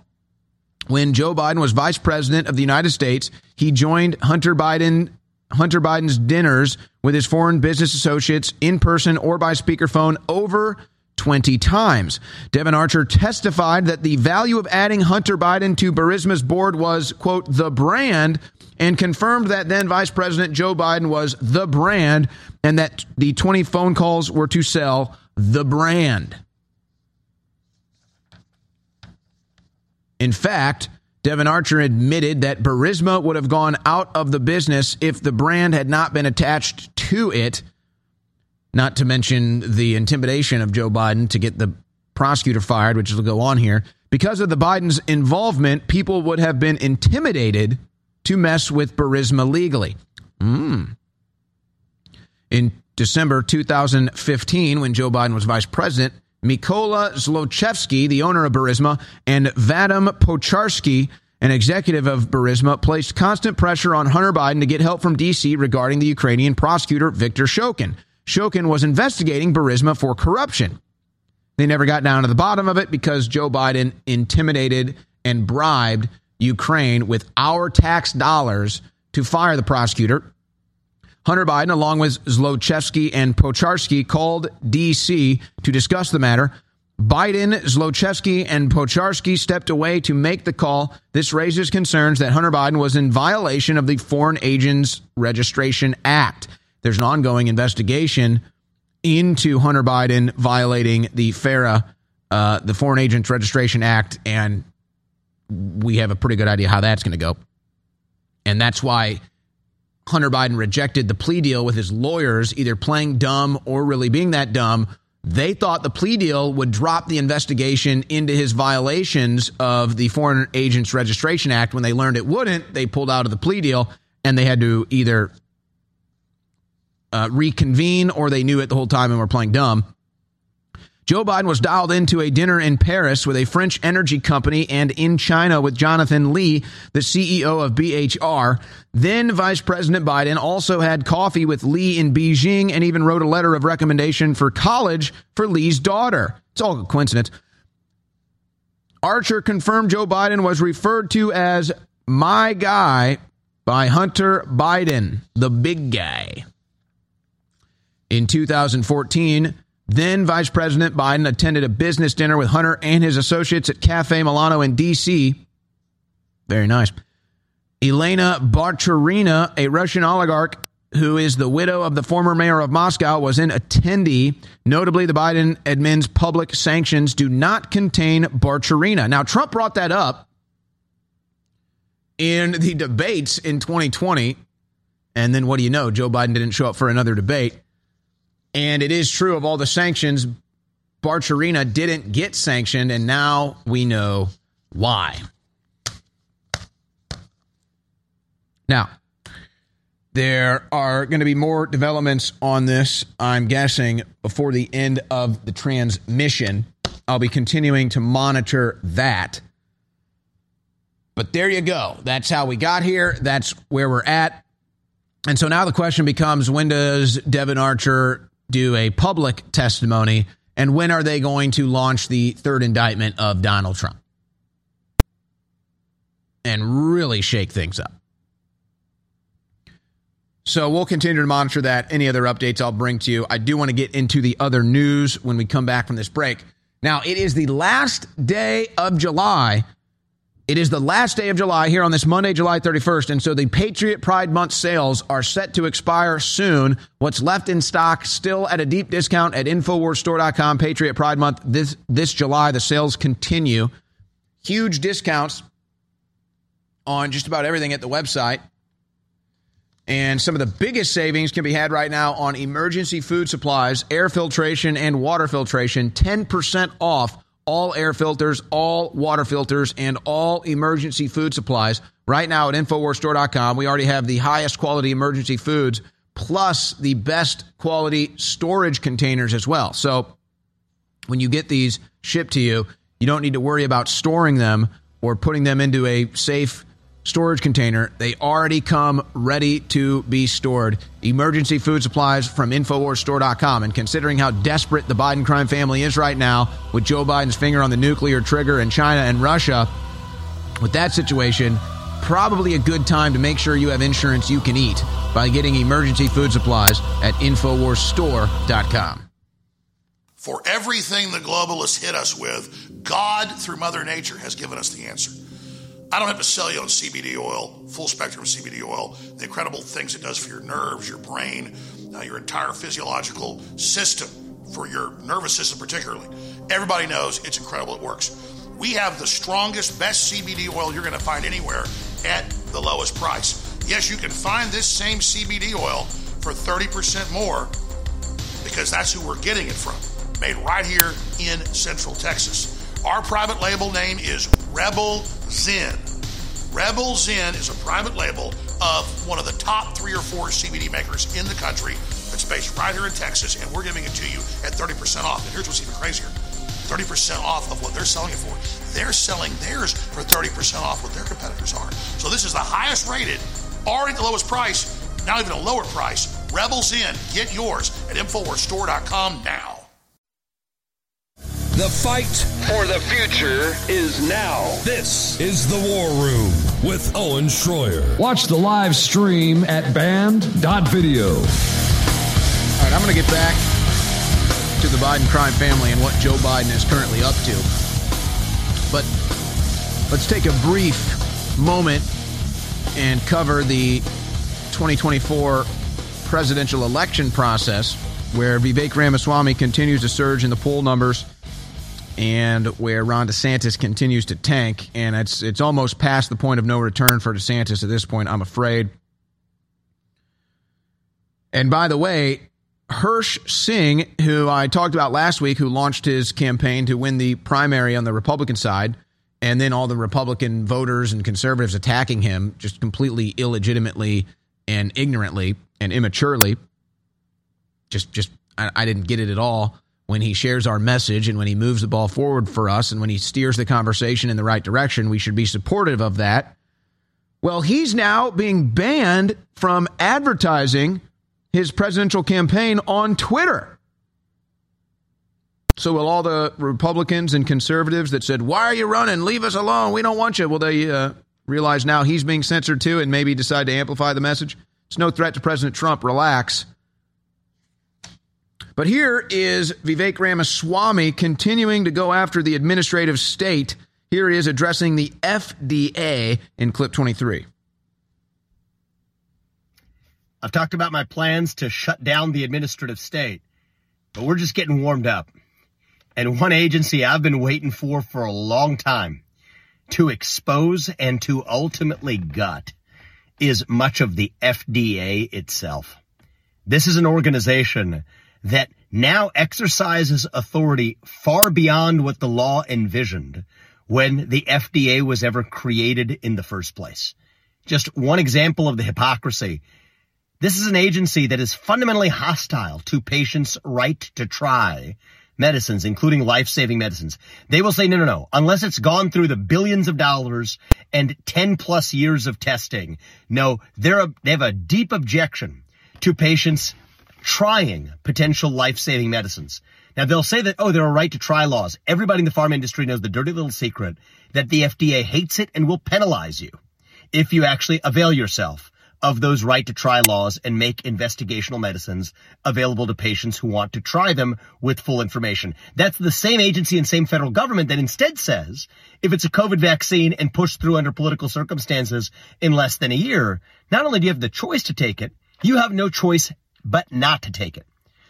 When Joe Biden was vice president of the United States, he joined Hunter Biden Hunter Biden's dinners with his foreign business associates in person or by speakerphone over 20 times. Devon Archer testified that the value of adding Hunter Biden to Burisma's board was, quote, the brand, and confirmed that then Vice President Joe Biden was the brand and that the 20 phone calls were to sell the brand. In fact, Devon Archer admitted that Burisma would have gone out of the business if the brand had not been attached to it, not to mention the intimidation of Joe Biden to get the prosecutor fired, which will go on here. Because of the Biden's involvement, people would have been intimidated to mess with Burisma legally. Mm. In December 2015, when Joe Biden was vice president, Mykola Zlochevsky, the owner of Burisma, and Vadim Pozharskyi, an executive of Burisma, placed constant pressure on Hunter Biden to get help from D.C. regarding the Ukrainian prosecutor Viktor Shokin. Shokin was investigating Burisma for corruption. They never got down to the bottom of it because Joe Biden intimidated and bribed Ukraine with our tax dollars to fire the prosecutor. Hunter Biden, along with Zlochevsky and Pozharskyi, called D.C. to discuss the matter. Biden, Zlochevsky, and Pozharskyi stepped away to make the call. This raises concerns that Hunter Biden was in violation of the Foreign Agents Registration Act. There's an ongoing investigation into Hunter Biden violating the FARA, uh, the Foreign Agents Registration Act, and we have a pretty good idea how that's going to go. And that's why Hunter Biden rejected the plea deal with his lawyers, either playing dumb or really being that dumb. They thought the plea deal would drop the investigation into his violations of the Foreign Agents Registration Act. When they learned it wouldn't, they pulled out of the plea deal and they had to either uh, reconvene or they knew it the whole time and were playing dumb. Joe Biden was dialed into a dinner in Paris with a French energy company and in China with Jonathan Li, the CEO of BHR. Then Vice President Biden also had coffee with Lee in Beijing and even wrote a letter of recommendation for college for Li's daughter. It's all a coincidence. Archer confirmed Joe Biden was referred to as my guy by Hunter Biden, the big guy. In 2014, then Vice President Biden attended a business dinner with Hunter and his associates at Cafe Milano in D.C. Very nice. Elena Bacharina, a Russian oligarch who is the widow of the former mayor of Moscow, was an attendee. Notably, the Biden admin's public sanctions do not contain Bacharina. Now, Trump brought that up in the debates in 2020. And then what do you know? Joe Biden didn't show up for another debate. And it is true of all the sanctions, Bacharina didn't get sanctioned, and now we know why. Now, there are going to be more developments on this, I'm guessing, before the end of the transmission. I'll be continuing to monitor that. But there you go. That's how we got here. That's where we're at. And so now the question becomes when does Devon Archer do a public testimony? And when are they going to launch the third indictment of Donald Trump? And really shake things up. So we'll continue to monitor that. Any other updates I'll bring to you. I do want to get into the other news when we come back from this break. Now, it is the last day of July. It is the last day of July here on this Monday, July 31st. And so the Patriot Pride Month sales are set to expire soon. What's left in stock still at a deep discount at InfoWarsStore.com. Patriot Pride Month this, this July. The sales continue. Huge discounts on just about everything at the website. And some of the biggest savings can be had right now on emergency food supplies, air filtration, and water filtration. 10% off all air filters, all water filters, and all emergency food supplies right now at InfoWarsStore.com. We already have the highest quality emergency foods plus the best quality storage containers as well. So when you get these shipped to you, you don't need to worry about storing them or putting them into a safe storage container. They already come ready to be stored. Emergency food supplies from InfoWarsStore.com. And considering how desperate the Biden crime family is right now, with Joe Biden's finger on the nuclear trigger in China and Russia, with that situation, probably a good time to make sure you have insurance you can eat by getting emergency food supplies at InfoWarsStore.com.
For everything the globalists hit us with, God, through Mother Nature, has given us the answer. I don't have to sell you on CBD oil, full spectrum CBD oil, the incredible things it does for your nerves, your brain, uh, your entire physiological system, for your nervous system particularly. Everybody knows it's incredible, it works. We have the strongest, best CBD oil you're going to find anywhere at the lowest price. Yes, you can find this same CBD oil for 30% more because that's who we're getting it from. Made right here in Central Texas. Our private label name is Rebel Zen. Rebel Zen is a private label of one of the top three or four CBD makers in the country that's based right here in Texas, and we're giving it to you at 30% off. And here's what's even crazier 30% off of what they're selling it for. They're selling theirs for 30% off what their competitors are. So this is the highest rated, already the lowest price, not even a lower price. Rebel Zen. Get yours at InfoWarsStore.com now.
The fight
for the future is now.
This is the War Room with Owen Schroyer.
Watch the live stream at band.video.
All right, I'm going to get back to the Biden crime family and what Joe Biden is currently up to. But let's take a brief moment and cover the 2024 presidential election process where Vivek Ramaswamy continues to surge in the poll numbers and where Ron DeSantis continues to tank. And it's it's almost past the point of no return for DeSantis at this point, I'm afraid. And by the way, Hirsh Singh, who I talked about last week, who launched his campaign to win the primary on the Republican side, and then all the Republican voters and conservatives attacking him just completely illegitimately and ignorantly and immaturely. Just, just, I, I didn't get it at all when he shares our message and when he moves the ball forward for us and when he steers the conversation in the right direction. We should be supportive of that. Well, he's now being banned from advertising his presidential campaign on Twitter. So, will all the Republicans and conservatives that said, Why are you running? Leave us alone. We don't want you. Will they uh, realize now he's being censored too and maybe decide to amplify the message? It's no threat to President Trump. Relax. But here is Vivek Ramaswamy continuing to go after the administrative state. Here he is addressing the FDA in clip 23.
I've talked about my plans to shut down the administrative state, but we're just getting warmed up. And one agency I've been waiting for for a long time to expose and to ultimately gut is much of the FDA itself. This is an organization that now exercises authority far beyond what the law envisioned when the FDA was ever created in the first place. Just one example of the hypocrisy. This is an agency that is fundamentally hostile to patients' right to try medicines, including life-saving medicines. They will say, no, no, no, unless it's gone through the billions of dollars and 10 plus years of testing. No, they're a, they have a deep objection to patients trying potential life-saving medicines. Now they'll say that, oh, there are right to try laws. Everybody in the pharma industry knows the dirty little secret that the FDA hates it and will penalize you if you actually avail yourself of those right to try laws and make investigational medicines available to patients who want to try them with full information. That's the same agency and same federal government that instead says if it's a COVID vaccine and pushed through under political circumstances in less than a year, not only do you have the choice to take it, you have no choice but not to take it.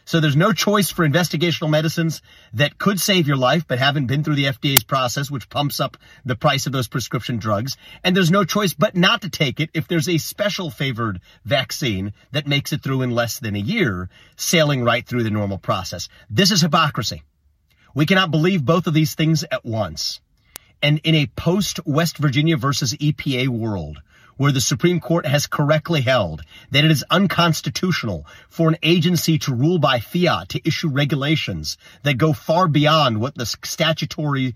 So there's no choice for investigational medicines that could save your life, but haven't been through the FDA's process, which pumps up the price of those prescription drugs. And there's no choice but not to take it if there's a special favored vaccine that makes it through in less than a year, sailing right through the normal process. This is hypocrisy. We cannot believe both of these things at once. And in a post West Virginia versus EPA world, where the Supreme Court has correctly held that it is unconstitutional for an agency to rule by fiat to issue regulations that go far beyond what the statutory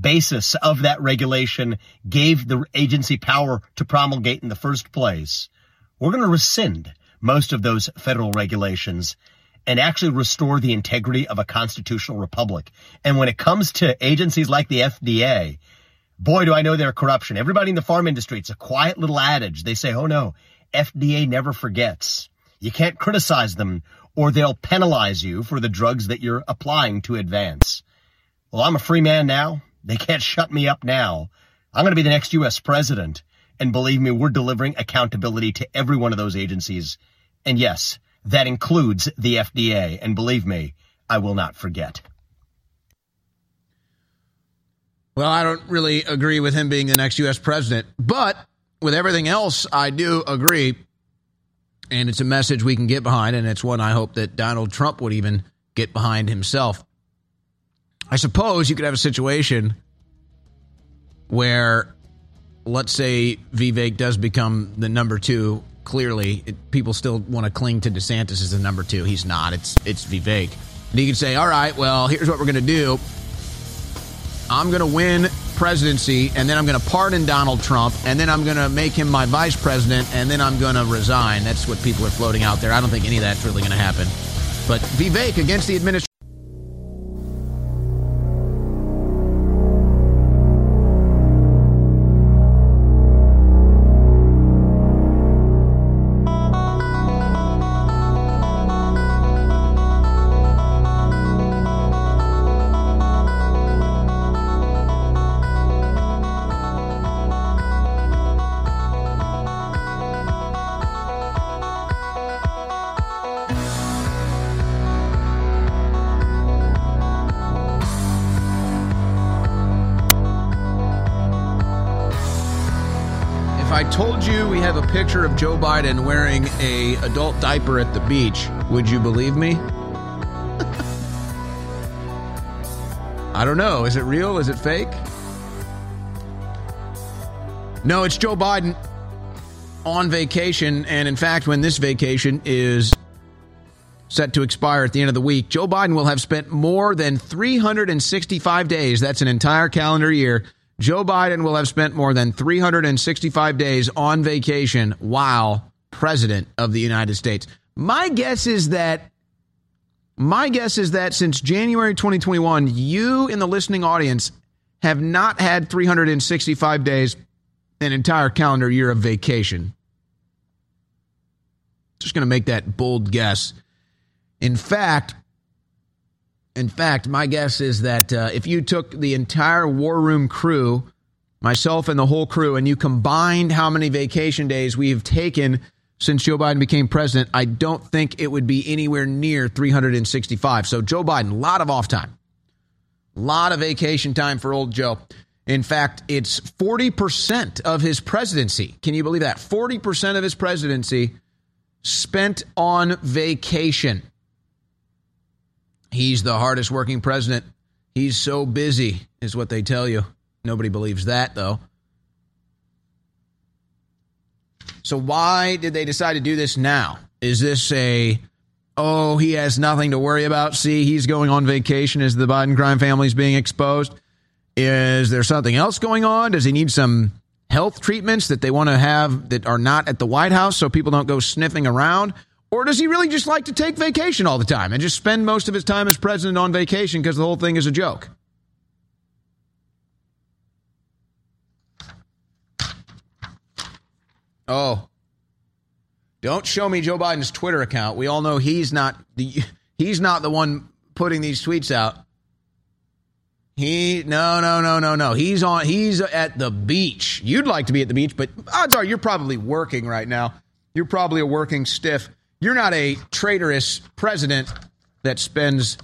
basis of that regulation gave the agency power to promulgate in the first place. We're going to rescind most of those federal regulations and actually restore the integrity of a constitutional republic. And when it comes to agencies like the FDA, Boy, do I know their corruption. Everybody in the pharma industry, it's a quiet little adage. They say, oh no, FDA never forgets. You can't criticize them or they'll penalize you for the drugs that you're applying to advance. Well, I'm a free man now. They can't shut me up now. I'm going to be the next U.S. president. And believe me, we're delivering accountability to every one of those agencies. And yes, that includes the FDA. And believe me, I will not forget.
Well, I don't really agree with him being the next U.S. president, but with everything else, I do agree. And it's a message we can get behind, and it's one I hope that Donald Trump would even get behind himself. I suppose you could have a situation where, let's say, Vivek does become the number two clearly it, people still want to cling to DeSantis as the number two. He's not. It's it's Vivek. And you can say, all right, well, here's what we're going to do. I'm going to win presidency, and then I'm going to pardon Donald Trump, and then I'm going to make him my vice president, and then I'm going to resign. That's what people are floating out there. I don't think any of that's really going to happen. But Vivek against the administration. Told you we have a picture of Joe Biden wearing a adult diaper at the beach, would you believe me? I don't know. Is it real? Is it fake? No, it's Joe Biden on vacation. And in fact, when this vacation is set to expire at the end of the week, Joe Biden will have spent more than 365 days. That's an entire calendar year. Joe Biden will have spent more than 365 days on vacation while president of the United States. My guess is that my guess is that since January 2021, you in the listening audience have not had 365 days, an entire calendar year of vacation. Just going to make that bold guess. In fact, in fact, my guess is that uh, if you took the entire War Room crew, myself and the whole crew, and you combined how many vacation days we've taken since Joe Biden became president, I don't think it would be anywhere near 365. So, Joe Biden, a lot of off time, a lot of vacation time for old Joe. In fact, it's 40% of his presidency. Can you believe that? 40% of his presidency spent on vacation. He's the hardest working president. He's so busy, is what they tell you. Nobody believes that, though. So, why did they decide to do this now? Is this a, oh, he has nothing to worry about? See, he's going on vacation as the Biden crime family is being exposed? Is there something else going on? Does he need some health treatments that they want to have that are not at the White House so people don't go sniffing around? Or does he really just like to take vacation all the time and just spend most of his time as president on vacation because the whole thing is a joke? Oh. Don't show me Joe Biden's Twitter account. We all know he's not the he's not the one putting these tweets out. He no no no no no. He's on he's at the beach. You'd like to be at the beach, but odds are you're probably working right now. You're probably a working stiff. You're not a traitorous president that spends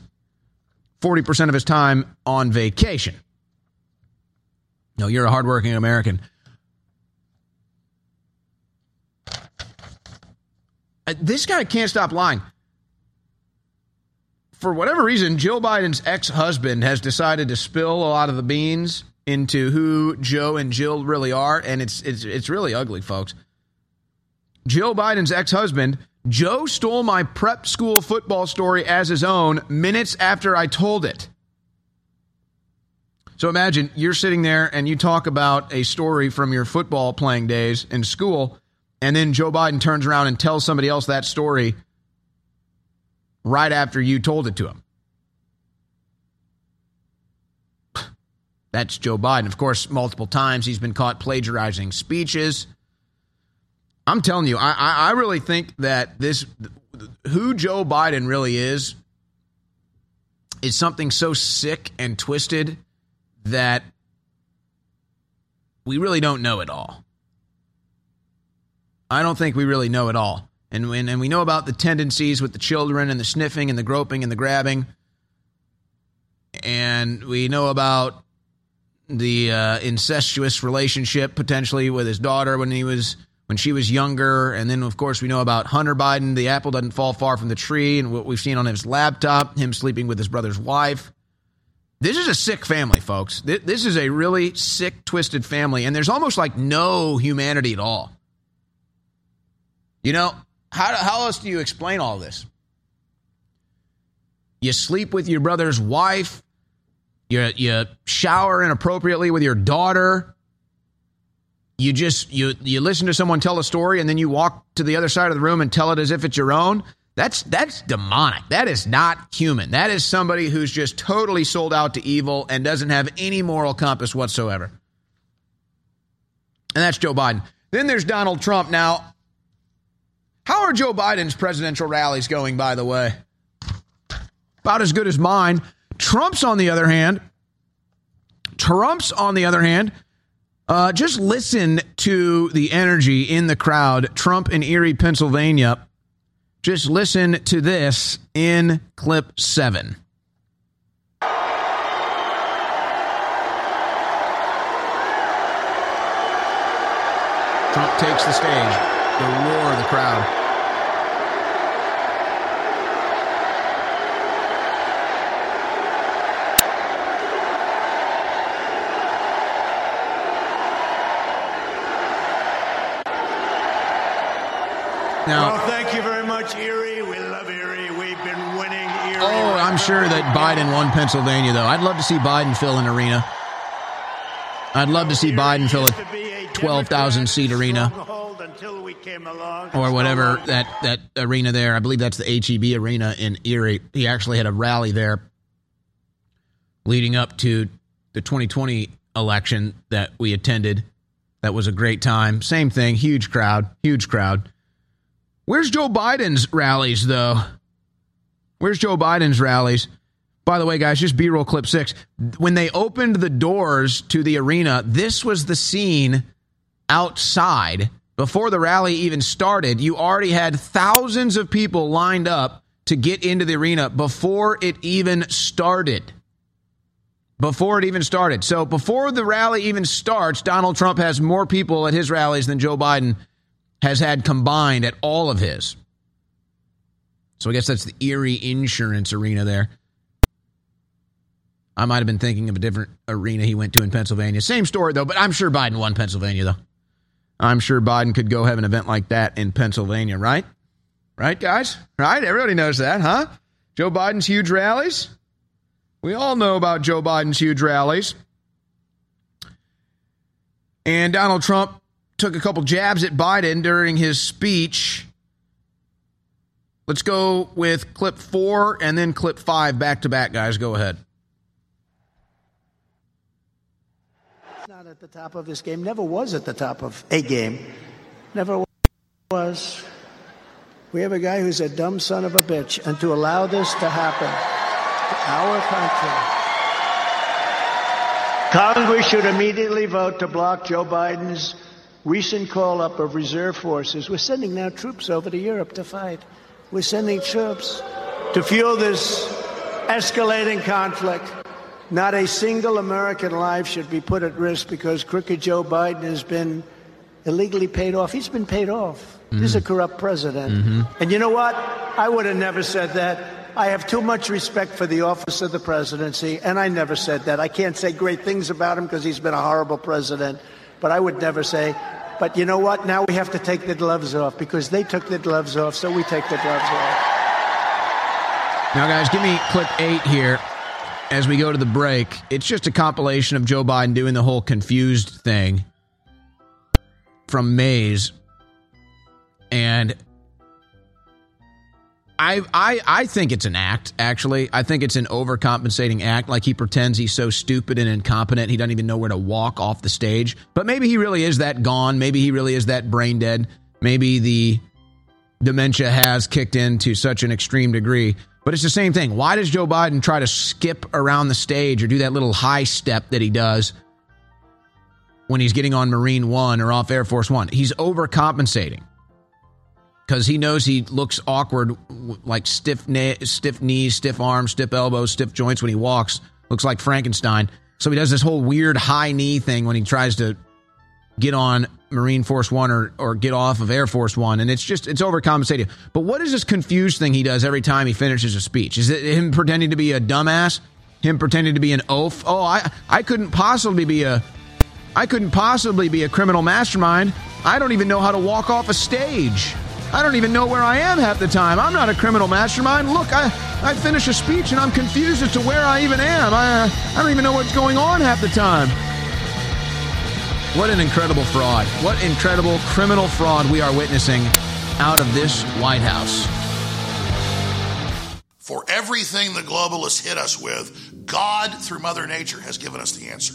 40% of his time on vacation. No, you're a hardworking American. Uh, This guy can't stop lying. For whatever reason, Joe Biden's ex husband has decided to spill a lot of the beans into who Joe and Jill really are, and it's it's it's really ugly, folks. Jill Biden's ex husband, Joe stole my prep school football story as his own minutes after I told it. So imagine you're sitting there and you talk about a story from your football playing days in school, and then Joe Biden turns around and tells somebody else that story right after you told it to him. That's Joe Biden. Of course, multiple times he's been caught plagiarizing speeches. I'm telling you, I, I, really think that this, who Joe Biden really is, is something so sick and twisted that we really don't know it all. I don't think we really know it all. And, when, and we know about the tendencies with the children and the sniffing and the groping and the grabbing. And we know about the uh, incestuous relationship potentially with his daughter when he was when she was younger. And then, of course, we know about Hunter Biden. The apple doesn't fall far from the tree, and what we've seen on his laptop, him sleeping with his brother's wife. This is a sick family, folks. This is a really sick, twisted family, and there's almost like no humanity at all. You know, how, how else do you explain all this? You sleep with your brother's wife. You, you shower inappropriately with your daughter. You just you you listen to someone tell a story and then you walk to the other side of the room and tell it as if it's your own. That's that's demonic. That is not human. That is somebody who's just totally sold out to evil and doesn't have any moral compass whatsoever. And that's Joe Biden. Then there's Donald Trump. Now, how are Joe Biden's presidential rallies going, by the way? About as good as mine. Trump's, on the other hand, Trump's, on the other hand, uh, just listen to the energy in the crowd. Trump in Erie, Pennsylvania. Just listen to this in clip seven. Trump takes the stage. The roar of the crowd. Now,
well, thank you very much, Erie. We love Erie. We've been winning Erie.
Oh, I'm sure that Biden won Pennsylvania, though. I'd love to see Biden fill an arena. I'd love to see Biden fill a 12,000 seat arena or whatever that, that arena there. I believe that's the HEB arena in Erie. He actually had a rally there leading up to the 2020 election that we attended. That was a great time. Same thing, huge crowd, huge crowd. Where's Joe Biden's rallies, though? Where's Joe Biden's rallies? By the way, guys, just B roll clip six. When they opened the doors to the arena, this was the scene outside. Before the rally even started, you already had thousands of people lined up to get into the arena before it even started. Before it even started. So before the rally even starts, Donald Trump has more people at his rallies than Joe Biden has had combined at all of his. So I guess that's the Erie Insurance Arena there. I might have been thinking of a different arena he went to in Pennsylvania. Same story, though, but I'm sure Biden won Pennsylvania, though. I'm sure Biden could go have an event like that in Pennsylvania, right? Right, guys? Right? Everybody knows that, huh? Joe Biden's huge rallies. We all know about Joe Biden's huge rallies. And Donald Trump took a couple jabs at Biden during his speech. Let's go with clip four and then clip five back to back, guys. Go ahead.
It's not at the top of this game, never was at the top of a game, never was. We have a guy who's a dumb son of a bitch, and to allow this to happen, to our country, Congress should immediately vote to block Joe Biden's recent call up of reserve forces. We're sending now troops over to Europe to fight. We're sending troops to fuel this escalating conflict. Not a single American life should be put at risk because crooked Joe Biden has been illegally paid off. He's been paid off. Mm-hmm. He's a corrupt president. Mm-hmm. And you know what? I would have never said that. I have too much respect for the office of the presidency, and I never said that. I can't say great things about him because he's been a horrible president, but I would never say, but you know what? Now we have to take the gloves off because they took the gloves off, so we take the gloves off.
Now, guys, give me clip eight here as we go to the break. It's just a compilation of Joe Biden doing the whole confused thing from Mays. And I, I I think it's an act. Actually, I think it's an overcompensating act. Like he pretends he's so stupid and incompetent, he doesn't even know where to walk off the stage. But maybe he really is that gone. Maybe he really is that brain dead. Maybe the dementia has kicked in to such an extreme degree. But it's the same thing. Why does Joe Biden try to skip around the stage or do that little high step that he does when he's getting on Marine One or off Air Force One? He's overcompensating because he knows he looks awkward, like stiff, stiff knees, stiff arms, stiff elbows, stiff joints when he walks. Looks like Frankenstein. So he does this whole weird high knee thing when he tries to get on Marine Force One or, or get off of Air Force One. And it's just, it's overcompensating. But what is this confused thing he does every time he finishes a speech? Is it him pretending to be a dumbass? Him pretending to be an oaf? Oh, I, I couldn't possibly be a, I couldn't possibly be a criminal mastermind. I don't even know how to walk off a stage. I don't even know where I am half the time. I'm not a criminal mastermind. Look, I, I finish a speech and I'm confused as to where I even am. I, uh, I don't even know what's going on half the time. What an incredible fraud. What incredible criminal fraud we are witnessing out of this White House.
For everything the globalists hit us with, God, through Mother Nature, has given us the answer.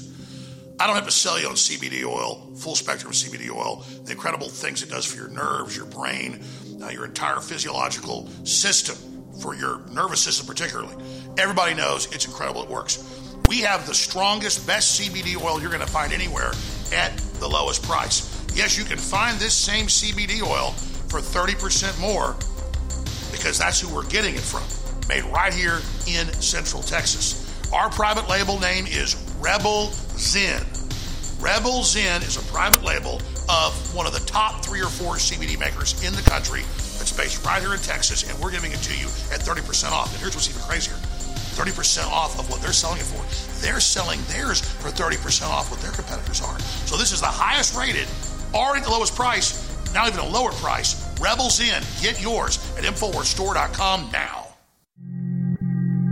I don't have to sell you on CBD oil, full spectrum CBD oil, the incredible things it does for your nerves, your brain, uh, your entire physiological system, for your nervous system particularly. Everybody knows it's incredible, it works. We have the strongest, best CBD oil you're going to find anywhere at the lowest price. Yes, you can find this same CBD oil for 30% more because that's who we're getting it from. Made right here in Central Texas. Our private label name is Rebel Zen. Rebel Zen is a private label of one of the top three or four CBD makers in the country that's based right here in Texas, and we're giving it to you at 30% off. And here's what's even crazier 30% off of what they're selling it for. They're selling theirs for 30% off what their competitors are. So this is the highest rated, already the lowest price, now even a lower price. Rebel Zen. Get yours at InfoWarsStore.com now.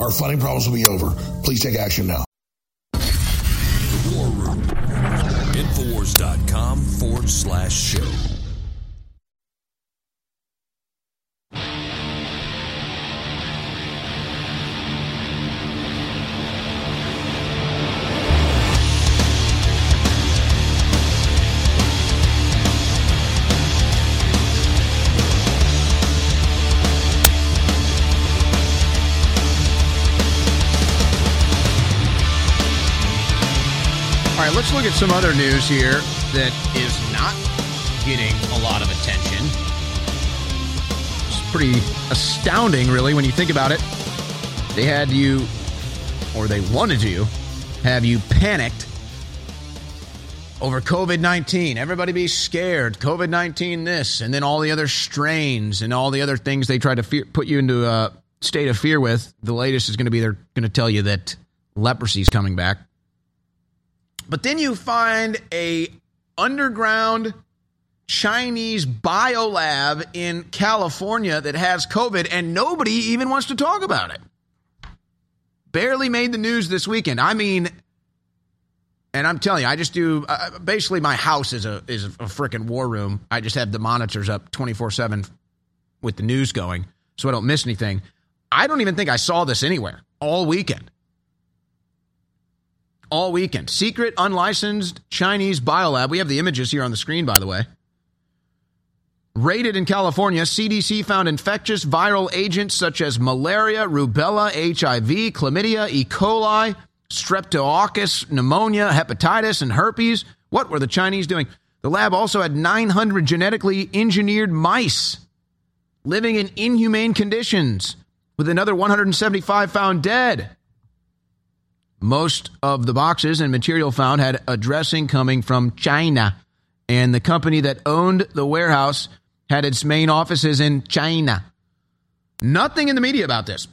our funding problems will be over. Please take action now.
The War Room. Infowars.com forward slash show.
Let's look at some other news here that is not getting a lot of attention. It's pretty astounding, really, when you think about it. They had you, or they wanted you, have you panicked over COVID 19. Everybody be scared. COVID 19 this, and then all the other strains and all the other things they try to fear, put you into a state of fear with. The latest is going to be they're going to tell you that leprosy is coming back. But then you find a underground Chinese biolab in California that has COVID and nobody even wants to talk about it. Barely made the news this weekend. I mean, and I'm telling you, I just do uh, basically my house is a is a freaking war room. I just have the monitors up 24/7 with the news going so I don't miss anything. I don't even think I saw this anywhere all weekend all weekend. Secret, unlicensed Chinese biolab. We have the images here on the screen, by the way. Raided in California, CDC found infectious viral agents such as malaria, rubella, HIV, chlamydia, E. coli, streptococcus, pneumonia, hepatitis, and herpes. What were the Chinese doing? The lab also had 900 genetically engineered mice living in inhumane conditions, with another 175 found dead. Most of the boxes and material found had a dressing coming from China, and the company that owned the warehouse had its main offices in China. Nothing in the media about this.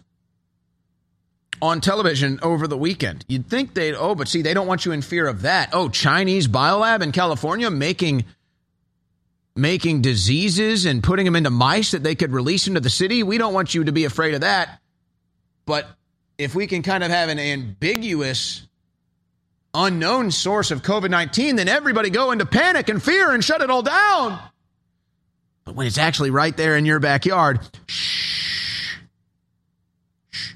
On television over the weekend. You'd think they'd, oh, but see, they don't want you in fear of that. Oh, Chinese biolab in California making making diseases and putting them into mice that they could release into the city. We don't want you to be afraid of that. But if we can kind of have an ambiguous unknown source of COVID 19, then everybody go into panic and fear and shut it all down. But when it's actually right there in your backyard, shh. shh.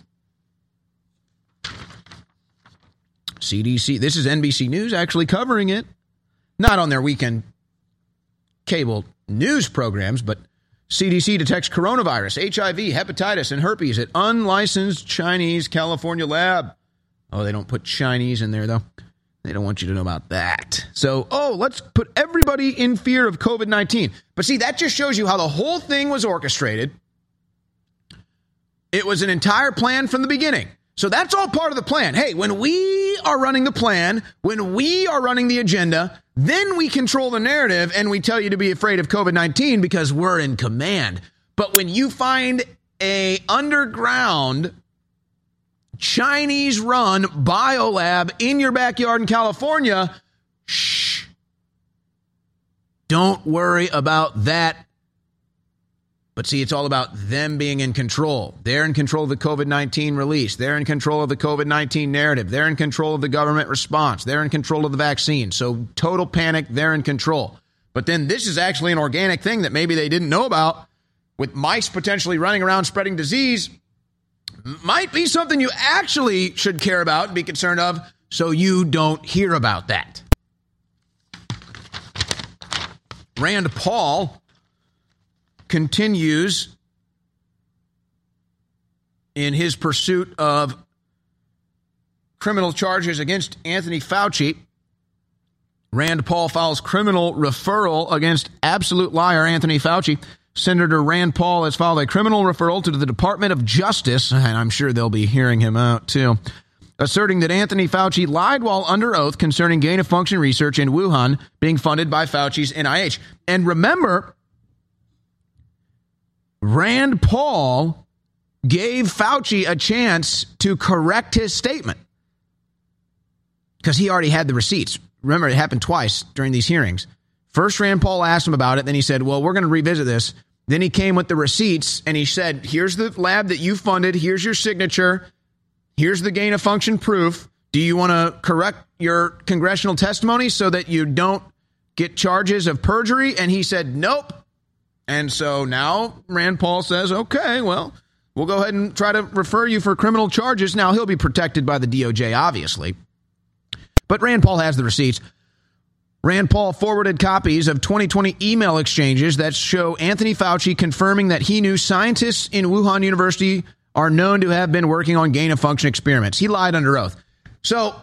CDC, this is NBC News actually covering it, not on their weekend cable news programs, but CDC detects coronavirus, HIV, hepatitis, and herpes at unlicensed Chinese California lab. Oh, they don't put Chinese in there, though. They don't want you to know about that. So, oh, let's put everybody in fear of COVID 19. But see, that just shows you how the whole thing was orchestrated. It was an entire plan from the beginning. So that's all part of the plan. Hey, when we are running the plan, when we are running the agenda, then we control the narrative and we tell you to be afraid of COVID 19 because we're in command. But when you find a underground Chinese run biolab in your backyard in California, shh. Don't worry about that but see, it's all about them being in control. They're in control of the COVID 19 release. They're in control of the COVID 19 narrative. They're in control of the government response. They're in control of the vaccine. So, total panic, they're in control. But then this is actually an organic thing that maybe they didn't know about with mice potentially running around spreading disease. Might be something you actually should care about and be concerned of so you don't hear about that. Rand Paul continues in his pursuit of criminal charges against Anthony Fauci. Rand Paul files criminal referral against absolute liar Anthony Fauci. Senator Rand Paul has filed a criminal referral to the Department of Justice, and I'm sure they'll be hearing him out too, asserting that Anthony Fauci lied while under oath concerning gain of function research in Wuhan being funded by Fauci's NIH. And remember, Rand Paul gave Fauci a chance to correct his statement because he already had the receipts. Remember, it happened twice during these hearings. First, Rand Paul asked him about it. Then he said, Well, we're going to revisit this. Then he came with the receipts and he said, Here's the lab that you funded. Here's your signature. Here's the gain of function proof. Do you want to correct your congressional testimony so that you don't get charges of perjury? And he said, Nope. And so now Rand Paul says, okay, well, we'll go ahead and try to refer you for criminal charges. Now he'll be protected by the DOJ, obviously. But Rand Paul has the receipts. Rand Paul forwarded copies of 2020 email exchanges that show Anthony Fauci confirming that he knew scientists in Wuhan University are known to have been working on gain of function experiments. He lied under oath. So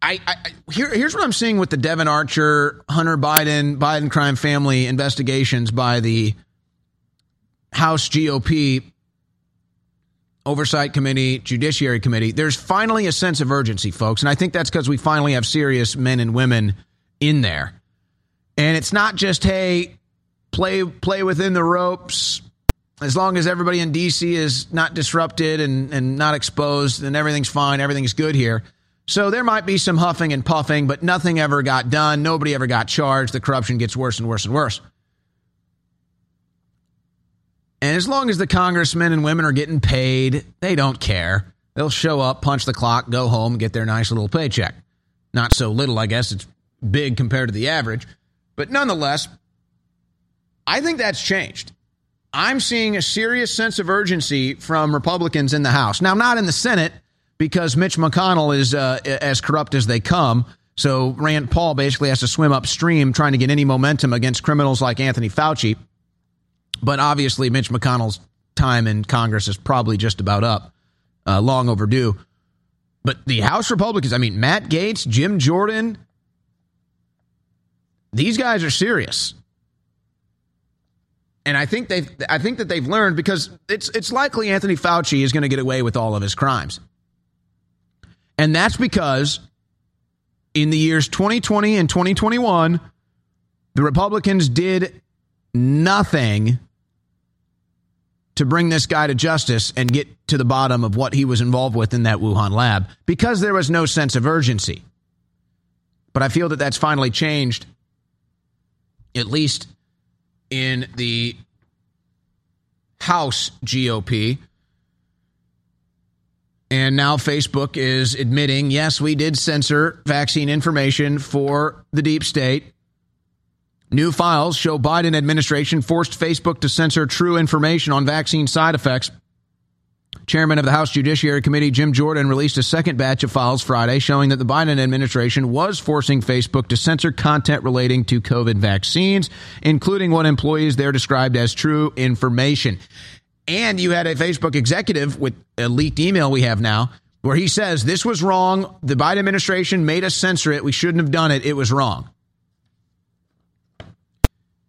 I, I here, here's what I'm seeing with the Devon Archer, Hunter Biden, Biden crime family investigations by the House GOP Oversight Committee, Judiciary Committee. There's finally a sense of urgency, folks, and I think that's because we finally have serious men and women in there. And it's not just hey, play play within the ropes. As long as everybody in DC is not disrupted and, and not exposed, then everything's fine, everything's good here. So there might be some huffing and puffing, but nothing ever got done. Nobody ever got charged. The corruption gets worse and worse and worse. And as long as the congressmen and women are getting paid, they don't care. They'll show up, punch the clock, go home, get their nice little paycheck. Not so little, I guess. It's big compared to the average. But nonetheless, I think that's changed. I'm seeing a serious sense of urgency from Republicans in the House. Now, not in the Senate because Mitch McConnell is uh, as corrupt as they come. So Rand Paul basically has to swim upstream trying to get any momentum against criminals like Anthony Fauci. But obviously, Mitch McConnell's time in Congress is probably just about up, uh, long overdue. But the House Republicans, I mean, Matt Gaetz, Jim Jordan, these guys are serious. And I think they've I think that they've learned because it's it's likely Anthony Fauci is going to get away with all of his crimes. And that's because in the years 2020 and 2021, the Republicans did nothing to bring this guy to justice and get to the bottom of what he was involved with in that Wuhan lab because there was no sense of urgency. But I feel that that's finally changed, at least in the House GOP. And now Facebook is admitting, yes, we did censor vaccine information for the deep state. New files show Biden administration forced Facebook to censor true information on vaccine side effects. Chairman of the House Judiciary Committee, Jim Jordan, released a second batch of files Friday showing that the Biden administration was forcing Facebook to censor content relating to COVID vaccines, including what employees there described as true information. And you had a Facebook executive with a leaked email we have now where he says this was wrong. The Biden administration made us censor it. We shouldn't have done it. It was wrong.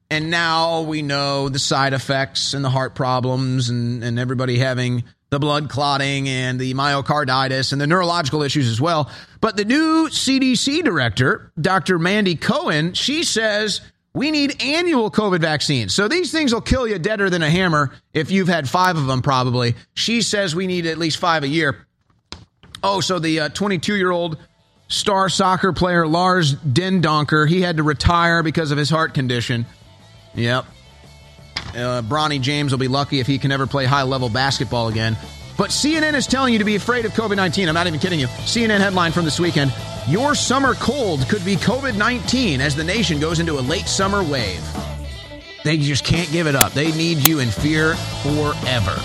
And now we know the side effects and the heart problems and, and everybody having the blood clotting and the myocarditis and the neurological issues as well. But the new CDC director, Dr. Mandy Cohen, she says we need annual COVID vaccines. So these things will kill you deader than a hammer if you've had five of them, probably. She says we need at least five a year. Oh, so the 22 uh, year old star soccer player Lars Dendoncker, he had to retire because of his heart condition. Yep. Uh, Bronny James will be lucky if he can ever play high level basketball again. But CNN is telling you to be afraid of COVID 19. I'm not even kidding you. CNN headline from this weekend Your summer cold could be COVID 19 as the nation goes into a late summer wave. They just can't give it up. They need you in fear forever.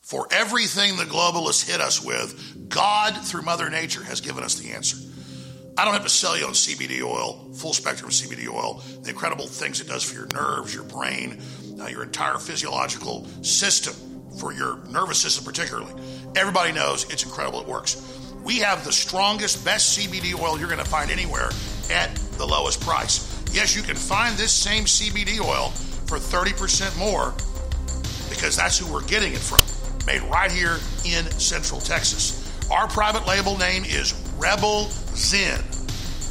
For everything the globalists hit us with, God, through Mother Nature, has given us the answer. I don't have to sell you on CBD oil, full spectrum CBD oil, the incredible things it does for your nerves, your brain, uh, your entire physiological system, for your nervous system particularly. Everybody knows it's incredible. It works. We have the strongest, best CBD oil you're going to find anywhere at the lowest price. Yes, you can find this same CBD oil for 30% more because that's who we're getting it from. Made right here in Central Texas. Our private label name is Rebel Zen.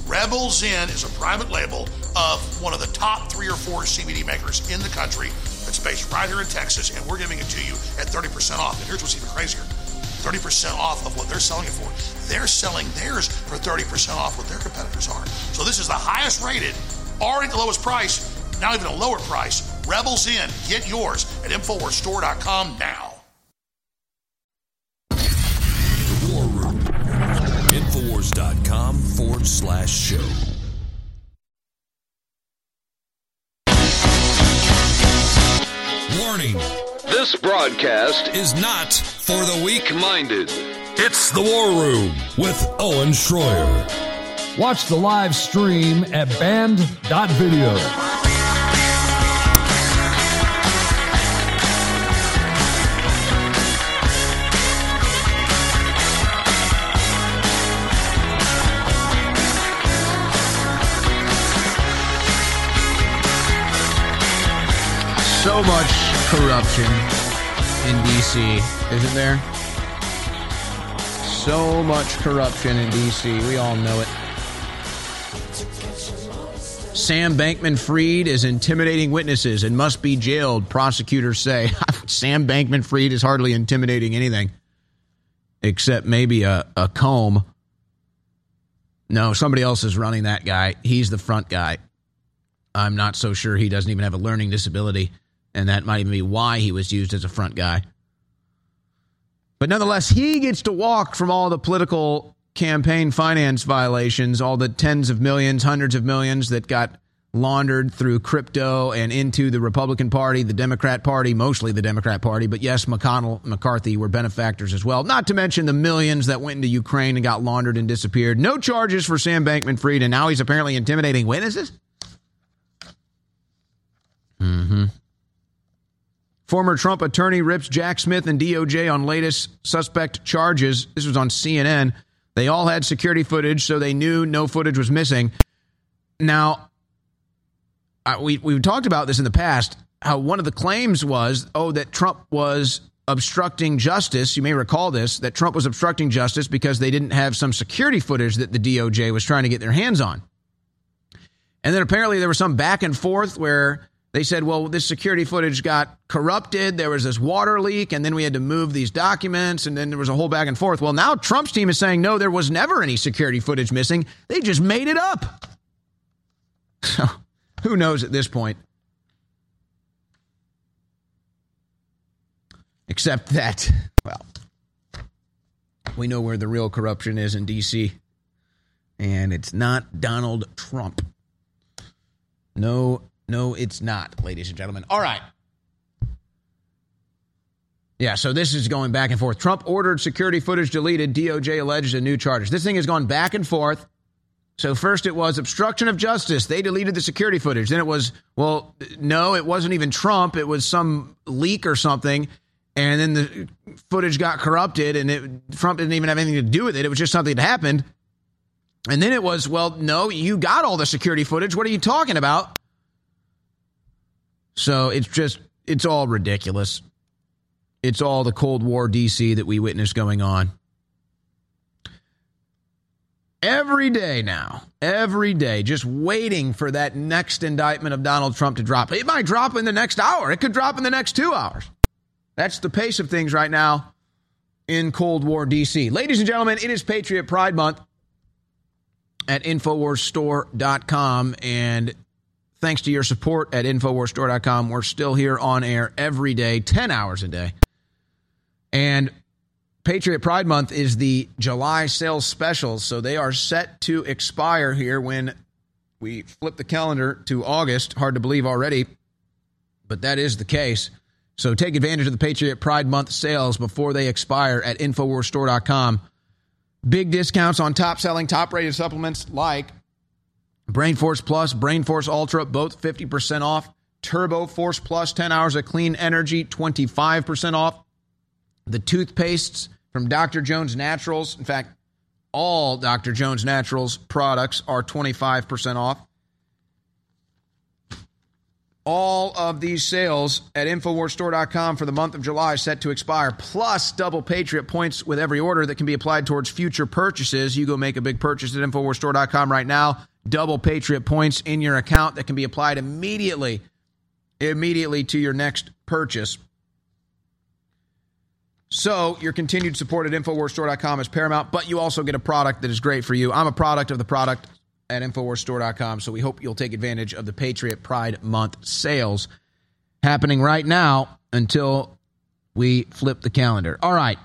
Rebel Zen is a private label of one of the top three or four CBD makers in the country that's based right here in Texas, and we're giving it to you at 30% off. And here's what's even crazier 30% off of what they're selling it for. They're selling theirs for 30% off what their competitors are. So this is the highest rated, already the lowest price, not even a lower price. Rebel Zen. Get yours at InfoWarsStore.com now. War Room.
Infowars.com forward slash show. Warning
This broadcast
is not
for the weak minded.
It's the War Room with Owen Shroyer.
Watch the live stream at band.video.
So much corruption in DC, isn't there? So much corruption in DC. We all know it. Sam Bankman Fried is intimidating witnesses and must be jailed, prosecutors say. Sam Bankman Fried is hardly intimidating anything except maybe a, a comb. No, somebody else is running that guy. He's the front guy. I'm not so sure he doesn't even have a learning disability, and that might even be why he was used as a front guy. But nonetheless, he gets to walk from all the political campaign finance violations, all the tens of millions, hundreds of millions that got laundered through crypto and into the Republican Party, the Democrat Party, mostly the Democrat Party. But yes, McConnell, McCarthy were benefactors as well. Not to mention the millions that went into Ukraine and got laundered and disappeared. No charges for Sam Bankman Fried, and now he's apparently intimidating witnesses. Mm-hmm. Former Trump attorney rips Jack Smith and DOJ on latest suspect charges. This was on CNN. They all had security footage, so they knew no footage was missing. Now, I, we we talked about this in the past. How one of the claims was, oh, that Trump was obstructing justice. You may recall this that Trump was obstructing justice because they didn't have some security footage that the DOJ was trying to get their hands on. And then apparently there was some back and forth where they said, well, this security footage got corrupted. There was this water leak, and then we had to move these documents, and then there was a whole back and forth. Well, now Trump's team is saying, no, there was never any security footage missing. They just made it up. So who knows at this point? Except that, well, we know where the real corruption is in D.C., and it's not Donald Trump. No, no, it's not, ladies and gentlemen. All right. Yeah, so this is going back and forth. Trump ordered security footage deleted. DOJ alleges a new charges. This thing has gone back and forth. So first it was obstruction of justice. They deleted the security footage. Then it was, well, no, it wasn't even Trump. It was some leak or something. And then the footage got corrupted and it, Trump didn't even have anything to do with it. It was just something that happened. And then it was, well, no, you got all the security footage. What are you talking about? So it's just, it's all ridiculous. It's all the Cold War DC that we witness going on. Every day now, every day, just waiting for that next indictment of Donald Trump to drop. It might drop in the next hour. It could drop in the next two hours. That's the pace of things right now in Cold War DC. Ladies and gentlemen, it is Patriot Pride Month at InfoWarsStore.com. And thanks to your support at InfoWarsStore.com, we're still here on air every day, 10 hours a day. And Patriot Pride Month is the July sales specials. So they are set to expire here when we flip the calendar to August. Hard to believe already, but that is the case. So take advantage of the Patriot Pride Month sales before they expire at InfoWarsStore.com. Big discounts on top selling, top rated supplements like Brain Force Plus, Brain Force Ultra, both 50% off. Turbo Force Plus, 10 hours of clean energy, 25% off. The toothpastes from Dr. Jones Naturals, in fact, all Dr. Jones Naturals products are 25% off. All of these sales at InfoWarsStore.com for the month of July set to expire, plus double Patriot points with every order that can be applied towards future purchases. You go make a big purchase at InfoWarsStore.com right now. Double Patriot points in your account that can be applied immediately, immediately to your next purchase. So your continued support at InfoWarsStore.com is paramount, but you also get a product that is great for you. I'm a product of the product at InfoWarsStore.com, so we hope you'll take advantage of the Patriot Pride Month sales happening right now until we flip the calendar. All right.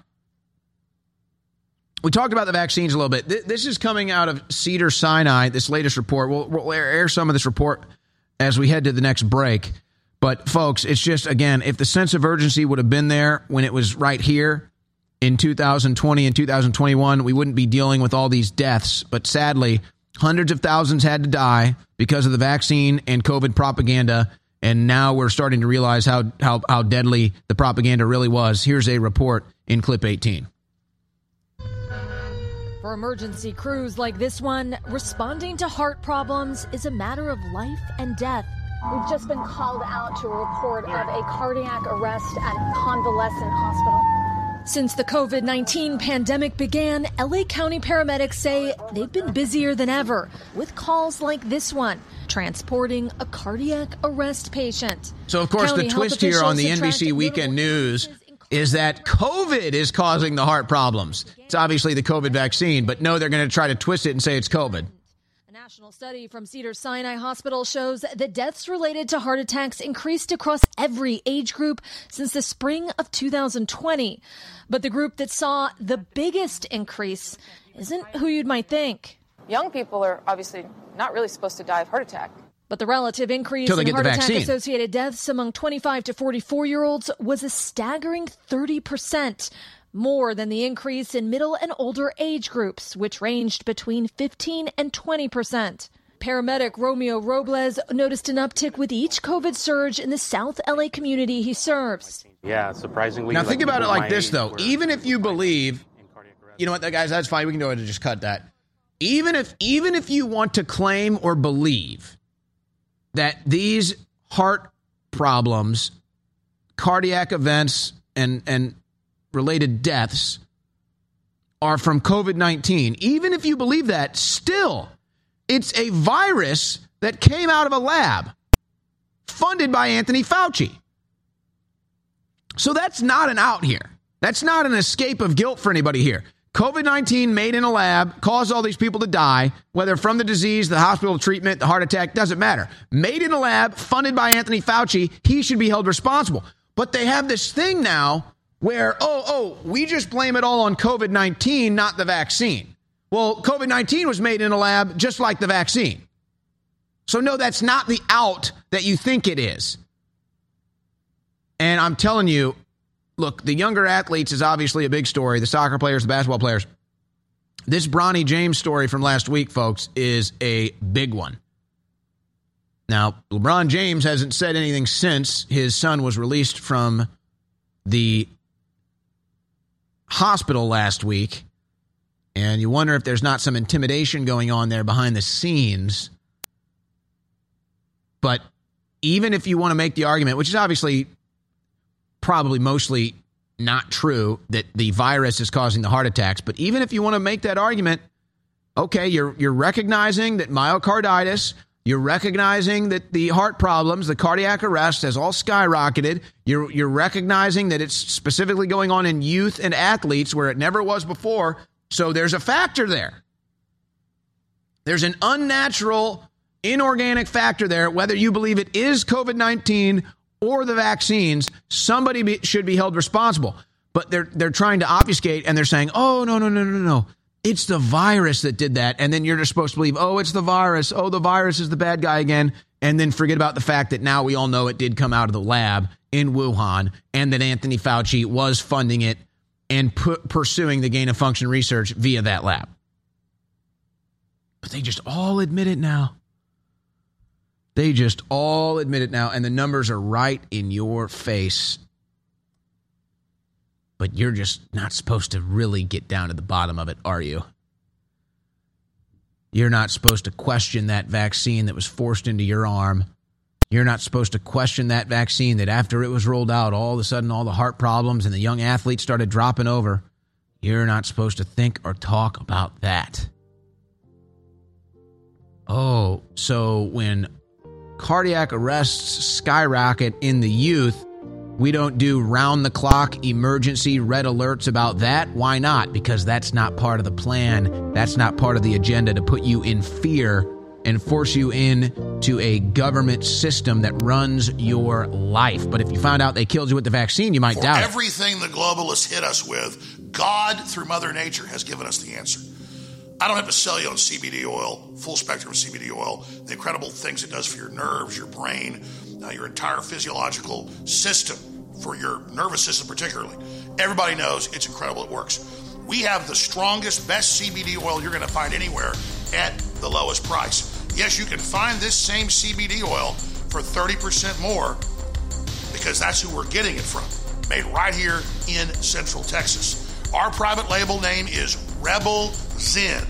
We talked about the vaccines a little bit. This is coming out of Cedar Sinai, this latest report. We'll, we'll air some of this report as we head to the next break. But folks, it's just again, if the sense of urgency would have been there when it was right here in 2020 and 2021, we wouldn't be dealing with all these deaths. But sadly, hundreds of thousands had to die because of the vaccine and COVID propaganda. And now we're starting to realize how, how, how deadly the propaganda really was. Here's a report in clip 18.
For emergency crews like this one, responding to heart problems is a matter of life and death.
We've just been called out to a report of a cardiac arrest at a convalescent hospital.
Since the COVID 19 pandemic began, LA County paramedics say they've been busier than ever with calls like this one transporting a cardiac arrest patient.
So, of course, County the twist here on the NBC Weekend News is that COVID is causing the heart problems. It's obviously the COVID vaccine, but no, they're going to try to twist it and say it's COVID.
A national study from Cedar Sinai Hospital shows that deaths related to heart attacks increased across every age group since the spring of 2020. But the group that saw the biggest increase isn't who you'd might think.
Young people are obviously not really supposed to die of heart attack.
But the relative increase in heart attack associated deaths among 25 to 44 year olds was a staggering 30%, more than the increase in middle and older age groups, which ranged between 15 and 20%. Paramedic Romeo Robles noticed an uptick with each COVID surge in the South LA community he serves.
Yeah, surprisingly.
Now, think about it like this, though. Even if you believe, you know what, guys, that's fine. We can go ahead and just cut that. Even if, even if you want to claim or believe that these heart problems, cardiac events, and, and related deaths are from COVID 19, even if you believe that, still, it's a virus that came out of a lab funded by Anthony Fauci. So that's not an out here. That's not an escape of guilt for anybody here. COVID 19 made in a lab caused all these people to die, whether from the disease, the hospital treatment, the heart attack, doesn't matter. Made in a lab, funded by Anthony Fauci, he should be held responsible. But they have this thing now where, oh, oh, we just blame it all on COVID 19, not the vaccine. Well, COVID 19 was made in a lab just like the vaccine. So, no, that's not the out that you think it is. And I'm telling you, look, the younger athletes is obviously a big story. The soccer players, the basketball players. This Bronny James story from last week, folks, is a big one. Now, LeBron James hasn't said anything since his son was released from the hospital last week. And you wonder if there's not some intimidation going on there behind the scenes. But even if you want to make the argument, which is obviously probably mostly not true that the virus is causing the heart attacks, but even if you want to make that argument, okay, you're you're recognizing that myocarditis you're recognizing that the heart problems, the cardiac arrest has all skyrocketed. You're, you're recognizing that it's specifically going on in youth and athletes where it never was before. So there's a factor there. There's an unnatural, inorganic factor there, whether you believe it is COVID 19 or the vaccines, somebody be, should be held responsible. But they're, they're trying to obfuscate and they're saying, oh, no, no, no, no, no it's the virus that did that. And then you're just supposed to believe, oh, it's the virus. Oh, the virus is the bad guy again. And then forget about the fact that now we all know it did come out of the lab in Wuhan and that Anthony Fauci was funding it and pu- pursuing the gain of function research via that lab. But they just all admit it now. They just all admit it now. And the numbers are right in your face but you're just not supposed to really get down to the bottom of it, are you? You're not supposed to question that vaccine that was forced into your arm. You're not supposed to question that vaccine that after it was rolled out, all of a sudden all the heart problems and the young athletes started dropping over. You're not supposed to think or talk about that. Oh, so when cardiac arrests skyrocket in the youth, we don't do round the clock emergency red alerts about that. Why not? Because that's not part of the plan. That's not part of the agenda to put you in fear and force you into a government system that runs your life. But if you found out they killed you with the vaccine, you might
For
doubt
everything the globalists hit us with, God, through Mother Nature, has given us the answer. I don't have to sell you on CBD oil, full spectrum CBD oil, the incredible things it does for your nerves, your brain, uh, your entire physiological system, for your nervous system particularly. Everybody knows it's incredible. It works. We have the strongest, best CBD oil you're going to find anywhere at the lowest price. Yes, you can find this same CBD oil for 30% more because that's who we're getting it from. Made right here in Central Texas. Our private label name is Rebel Zen.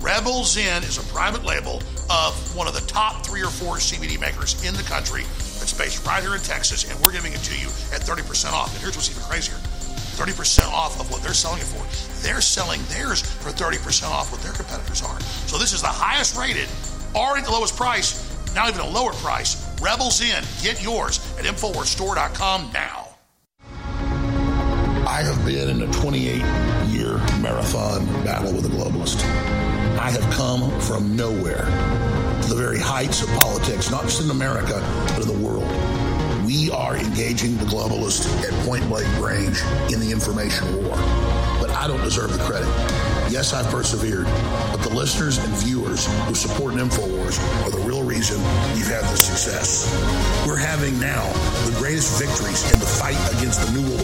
Rebel Zen is a private label of one of the top three or four CBD makers in the country that's based right here in Texas, and we're giving it to you at 30% off. And here's what's even crazier 30% off of what they're selling it for. They're selling theirs for 30% off what their competitors are. So this is the highest rated, already the lowest price, now even a lower price. Rebel Zen. Get yours at InfoWarsStore.com now. I have been in a 28 year marathon battle with a globalist. I have come from nowhere to the very heights of politics, not just in America, but in the world. We are engaging the globalists at point blank range in the information war. But I don't deserve the credit. Yes, I've persevered, but the listeners and viewers who support InfoWars are the real reason we've had this success. We're having now the greatest victories in the fight against the New World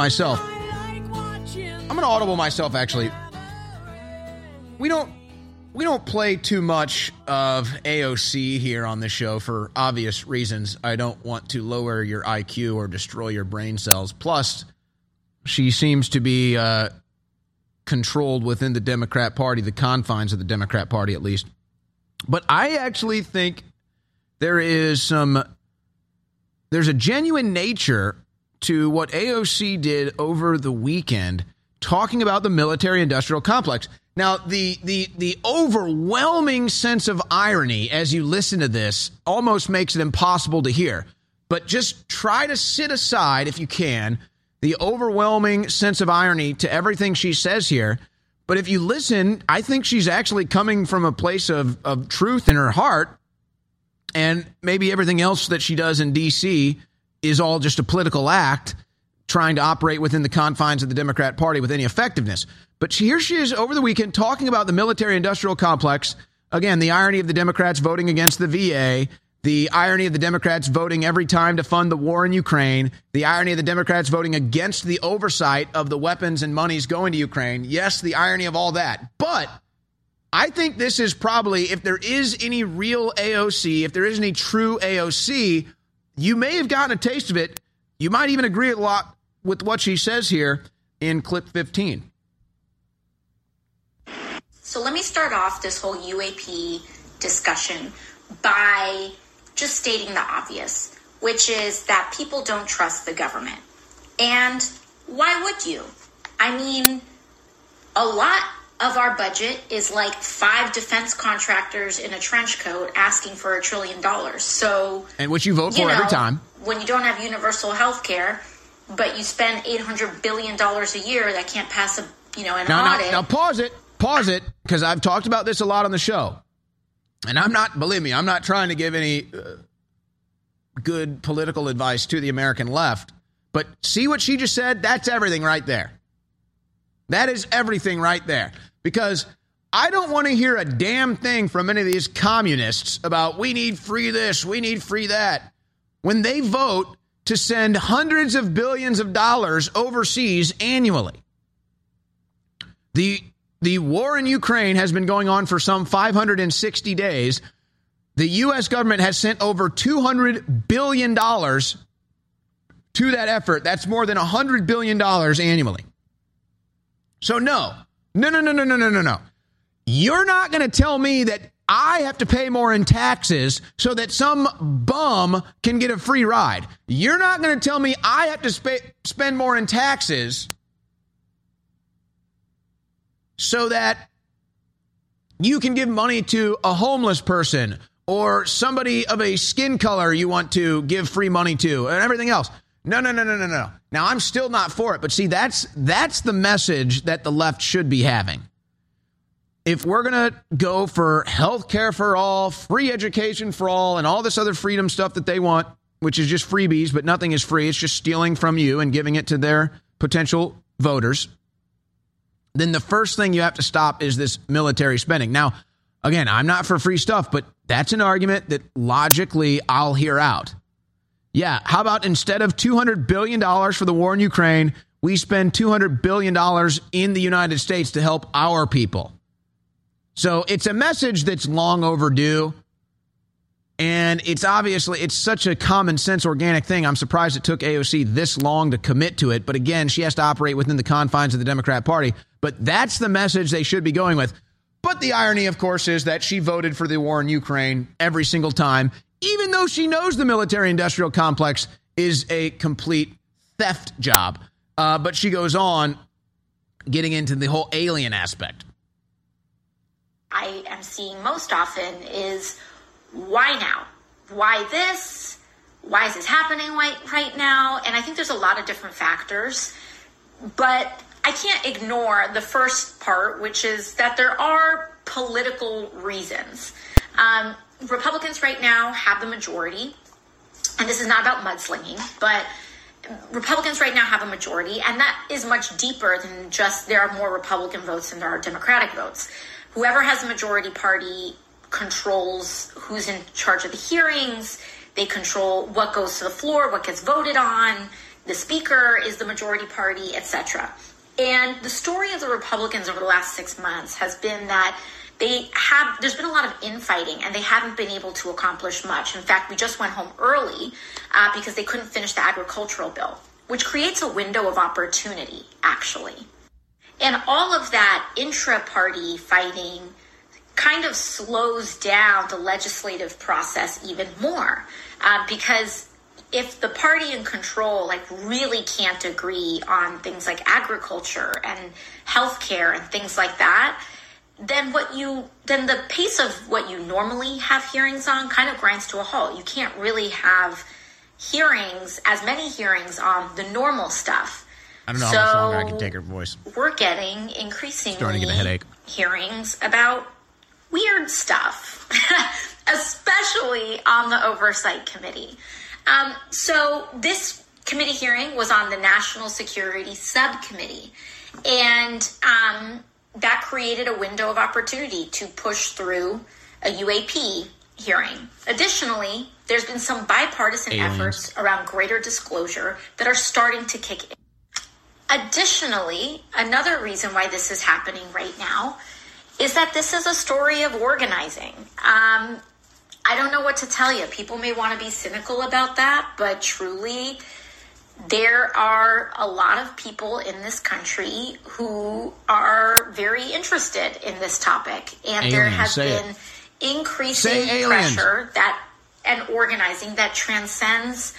Myself. I'm going to audible myself, actually. We don't we don't play too much of AOC here on the show for obvious reasons. I don't want to lower your IQ or destroy your brain cells. Plus, she seems to be uh, controlled within the Democrat Party, the confines of the Democrat Party at least. But I actually think there is some, there's a genuine nature to what AOC did over the weekend, talking about the military industrial complex. Now, the, the, the overwhelming sense of irony as you listen to this almost makes it impossible to hear. But just try to sit aside, if you can, the overwhelming sense of irony to everything she says here. But if you listen, I think she's actually coming from a place of, of truth in her heart. And maybe everything else that she does in D.C. is all just a political act trying to operate within the confines of the Democrat Party with any effectiveness. But here she is over the weekend talking about the military industrial complex. Again, the irony of the Democrats voting against the VA, the irony of the Democrats voting every time to fund the war in Ukraine, the irony of the Democrats voting against the oversight of the weapons and monies going to Ukraine. Yes, the irony of all that. But I think this is probably, if there is any real AOC, if there is any true AOC, you may have gotten a taste of it. You might even agree a lot with what she says here in clip 15.
So let me start off this whole UAP discussion by just stating the obvious, which is that people don't trust the government. And why would you? I mean, a lot of our budget is like five defense contractors in a trench coat asking for a trillion dollars. So,
and which you vote for know, every time.
When you don't have universal health care, but you spend eight hundred billion dollars a year, that can't pass a you know an
now,
audit.
Now, now pause it pause it because I've talked about this a lot on the show. And I'm not, believe me, I'm not trying to give any uh, good political advice to the American left. But see what she just said? That's everything right there. That is everything right there. Because I don't want to hear a damn thing from any of these communists about we need free this, we need free that. When they vote to send hundreds of billions of dollars overseas annually. The the war in Ukraine has been going on for some 560 days. The U.S. government has sent over $200 billion to that effort. That's more than $100 billion annually. So, no, no, no, no, no, no, no, no, no. You're not going to tell me that I have to pay more in taxes so that some bum can get a free ride. You're not going to tell me I have to sp- spend more in taxes so that you can give money to a homeless person or somebody of a skin color you want to give free money to and everything else. No, no, no, no, no, no. Now I'm still not for it, but see that's that's the message that the left should be having. If we're to go for health care for all, free education for all and all this other freedom stuff that they want, which is just freebies, but nothing is free, it's just stealing from you and giving it to their potential voters then the first thing you have to stop is this military spending. Now, again, I'm not for free stuff, but that's an argument that logically I'll hear out. Yeah, how about instead of $200 billion for the war in Ukraine, we spend $200 billion in the United States to help our people? So it's a message that's long overdue. And it's obviously it's such a common sense organic thing. I'm surprised it took AOC this long to commit to it. But again, she has to operate within the confines of the Democrat Party. But that's the message they should be going with. But the irony, of course, is that she voted for the war in Ukraine every single time, even though she knows the military industrial complex is a complete theft job. Uh, but she goes on getting into the whole alien aspect.
I am seeing most often is why now? Why this? Why is this happening right, right now? And I think there's a lot of different factors. But I can't ignore the first part, which is that there are political reasons. Um, Republicans right now have the majority, and this is not about mudslinging, but Republicans right now have a majority, and that is much deeper than just there are more Republican votes than there are Democratic votes. Whoever has the majority party controls who's in charge of the hearings, they control what goes to the floor, what gets voted on, the speaker is the majority party, etc. And the story of the Republicans over the last six months has been that they have there's been a lot of infighting and they haven't been able to accomplish much. In fact we just went home early uh, because they couldn't finish the agricultural bill which creates a window of opportunity actually. And all of that intra-party fighting kind of slows down the legislative process even more uh, because if the party in control like really can't agree on things like agriculture and healthcare and things like that then what you then the pace of what you normally have hearings on kind of grinds to a halt. You can't really have hearings as many hearings on the normal stuff.
I don't know so how much longer I can take her voice.
We're getting increasingly
starting to get a headache.
hearings about weird stuff, especially on the oversight committee. Um, so this committee hearing was on the National Security Subcommittee, and um, that created a window of opportunity to push through a UAP hearing. Additionally, there's been some bipartisan Aliens. efforts around greater disclosure that are starting to kick in. Additionally, another reason why this is happening right now is that this is a story of organizing. Um, I don't know what to tell you. People may want to be cynical about that, but truly, there are a lot of people in this country who are very interested in this topic, and aliens, there has been it. increasing pressure that and organizing that transcends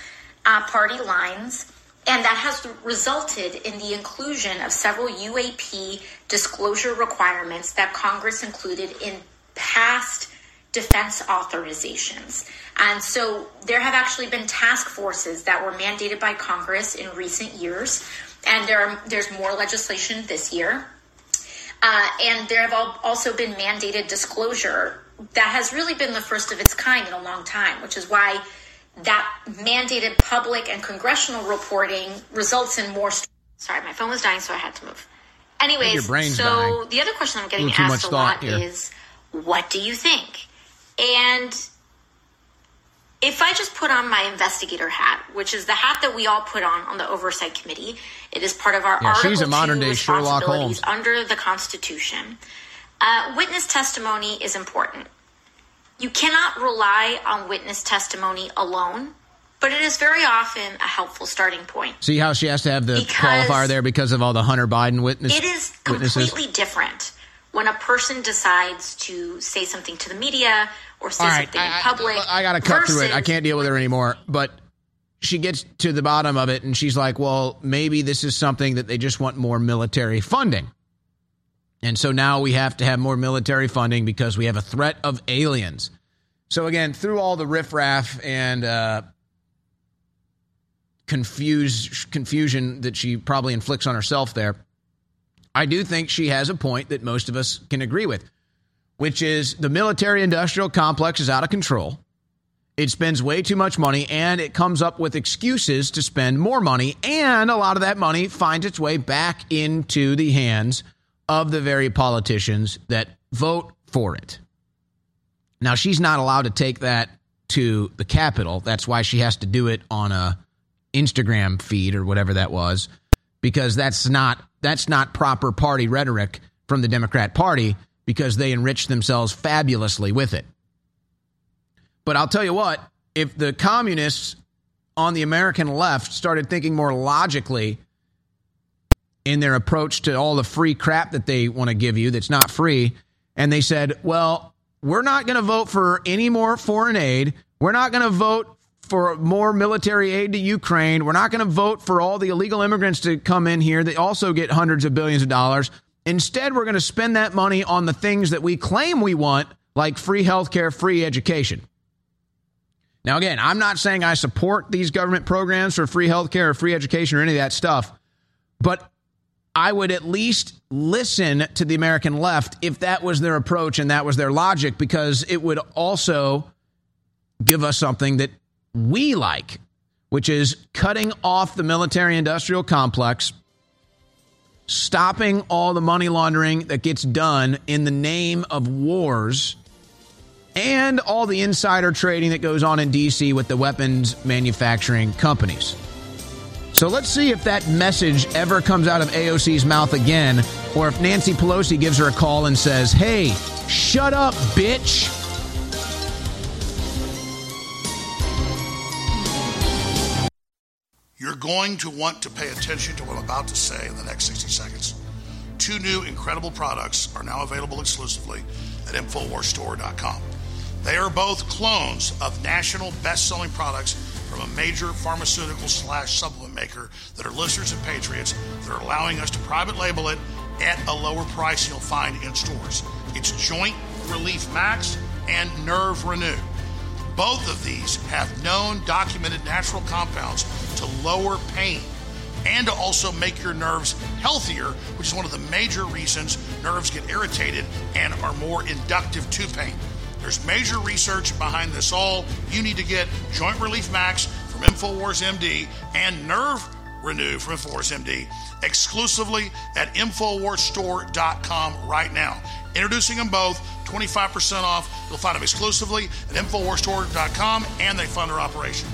uh, party lines, and that has resulted in the inclusion of several UAP disclosure requirements that Congress included in past defense authorizations. And so there have actually been task forces that were mandated by Congress in recent years, and there are, there's more legislation this year. Uh, and there have also been mandated disclosure that has really been the first of its kind in a long time, which is why that mandated public and congressional reporting results in more. St- Sorry, my phone was dying, so I had to move. Anyways, so dying. the other question I'm getting asked a lot here. is, what do you think? And if I just put on my investigator hat, which is the hat that we all put on on the oversight committee, it is part of our
yeah,
Article
she's a modern day Sherlock Holmes
under the Constitution. Uh, witness testimony is important. You cannot rely on witness testimony alone, but it is very often a helpful starting point.
See how she has to have the because qualifier there because of all the Hunter Biden witness.
It is completely witnesses? different when a person decides to say something to the media or say right, something I, in public.
I, I got to cut through it. I can't deal with her anymore. But she gets to the bottom of it and she's like, well, maybe this is something that they just want more military funding. And so now we have to have more military funding because we have a threat of aliens. So again, through all the riffraff and uh, confuse, confusion that she probably inflicts on herself there, I do think she has a point that most of us can agree with which is the military industrial complex is out of control. It spends way too much money and it comes up with excuses to spend more money. And a lot of that money finds its way back into the hands of the very politicians that vote for it. Now, she's not allowed to take that to the Capitol. That's why she has to do it on a Instagram feed or whatever that was, because that's not that's not proper party rhetoric from the Democrat Party because they enriched themselves fabulously with it. But I'll tell you what, if the communists on the American left started thinking more logically in their approach to all the free crap that they want to give you that's not free, and they said, well, we're not going to vote for any more foreign aid. We're not going to vote for more military aid to Ukraine. We're not going to vote for all the illegal immigrants to come in here that also get hundreds of billions of dollars. Instead, we're going to spend that money on the things that we claim we want, like free healthcare, free education. Now, again, I'm not saying I support these government programs for free healthcare or free education or any of that stuff, but I would at least listen to the American left if that was their approach and that was their logic, because it would also give us something that we like, which is cutting off the military industrial complex stopping all the money laundering that gets done in the name of wars and all the insider trading that goes on in DC with the weapons manufacturing companies. So let's see if that message ever comes out of AOC's mouth again, or if Nancy Pelosi gives her a call and says, hey, Shut up, bitch.
You're going to want to pay attention to what I'm about to say in the next 60 seconds. Two new incredible products are now available exclusively at InfoWarsStore.com. They are both clones of national best selling products from a major pharmaceutical slash supplement maker that are listeners and patriots that are allowing us to private label it at a lower price you'll find in stores. It's Joint Relief Max and Nerve Renew. Both of these have known documented natural compounds to lower pain and to also make your nerves healthier, which is one of the major reasons nerves get irritated and are more inductive to pain. There's major research behind this all. You need to get Joint Relief Max from InfoWars MD and Nerve Renew from InfoWars MD exclusively at InfoWarsStore.com right now. Introducing them both, 25% off. You'll find them exclusively at InfoWarsStore.com and they fund our operation.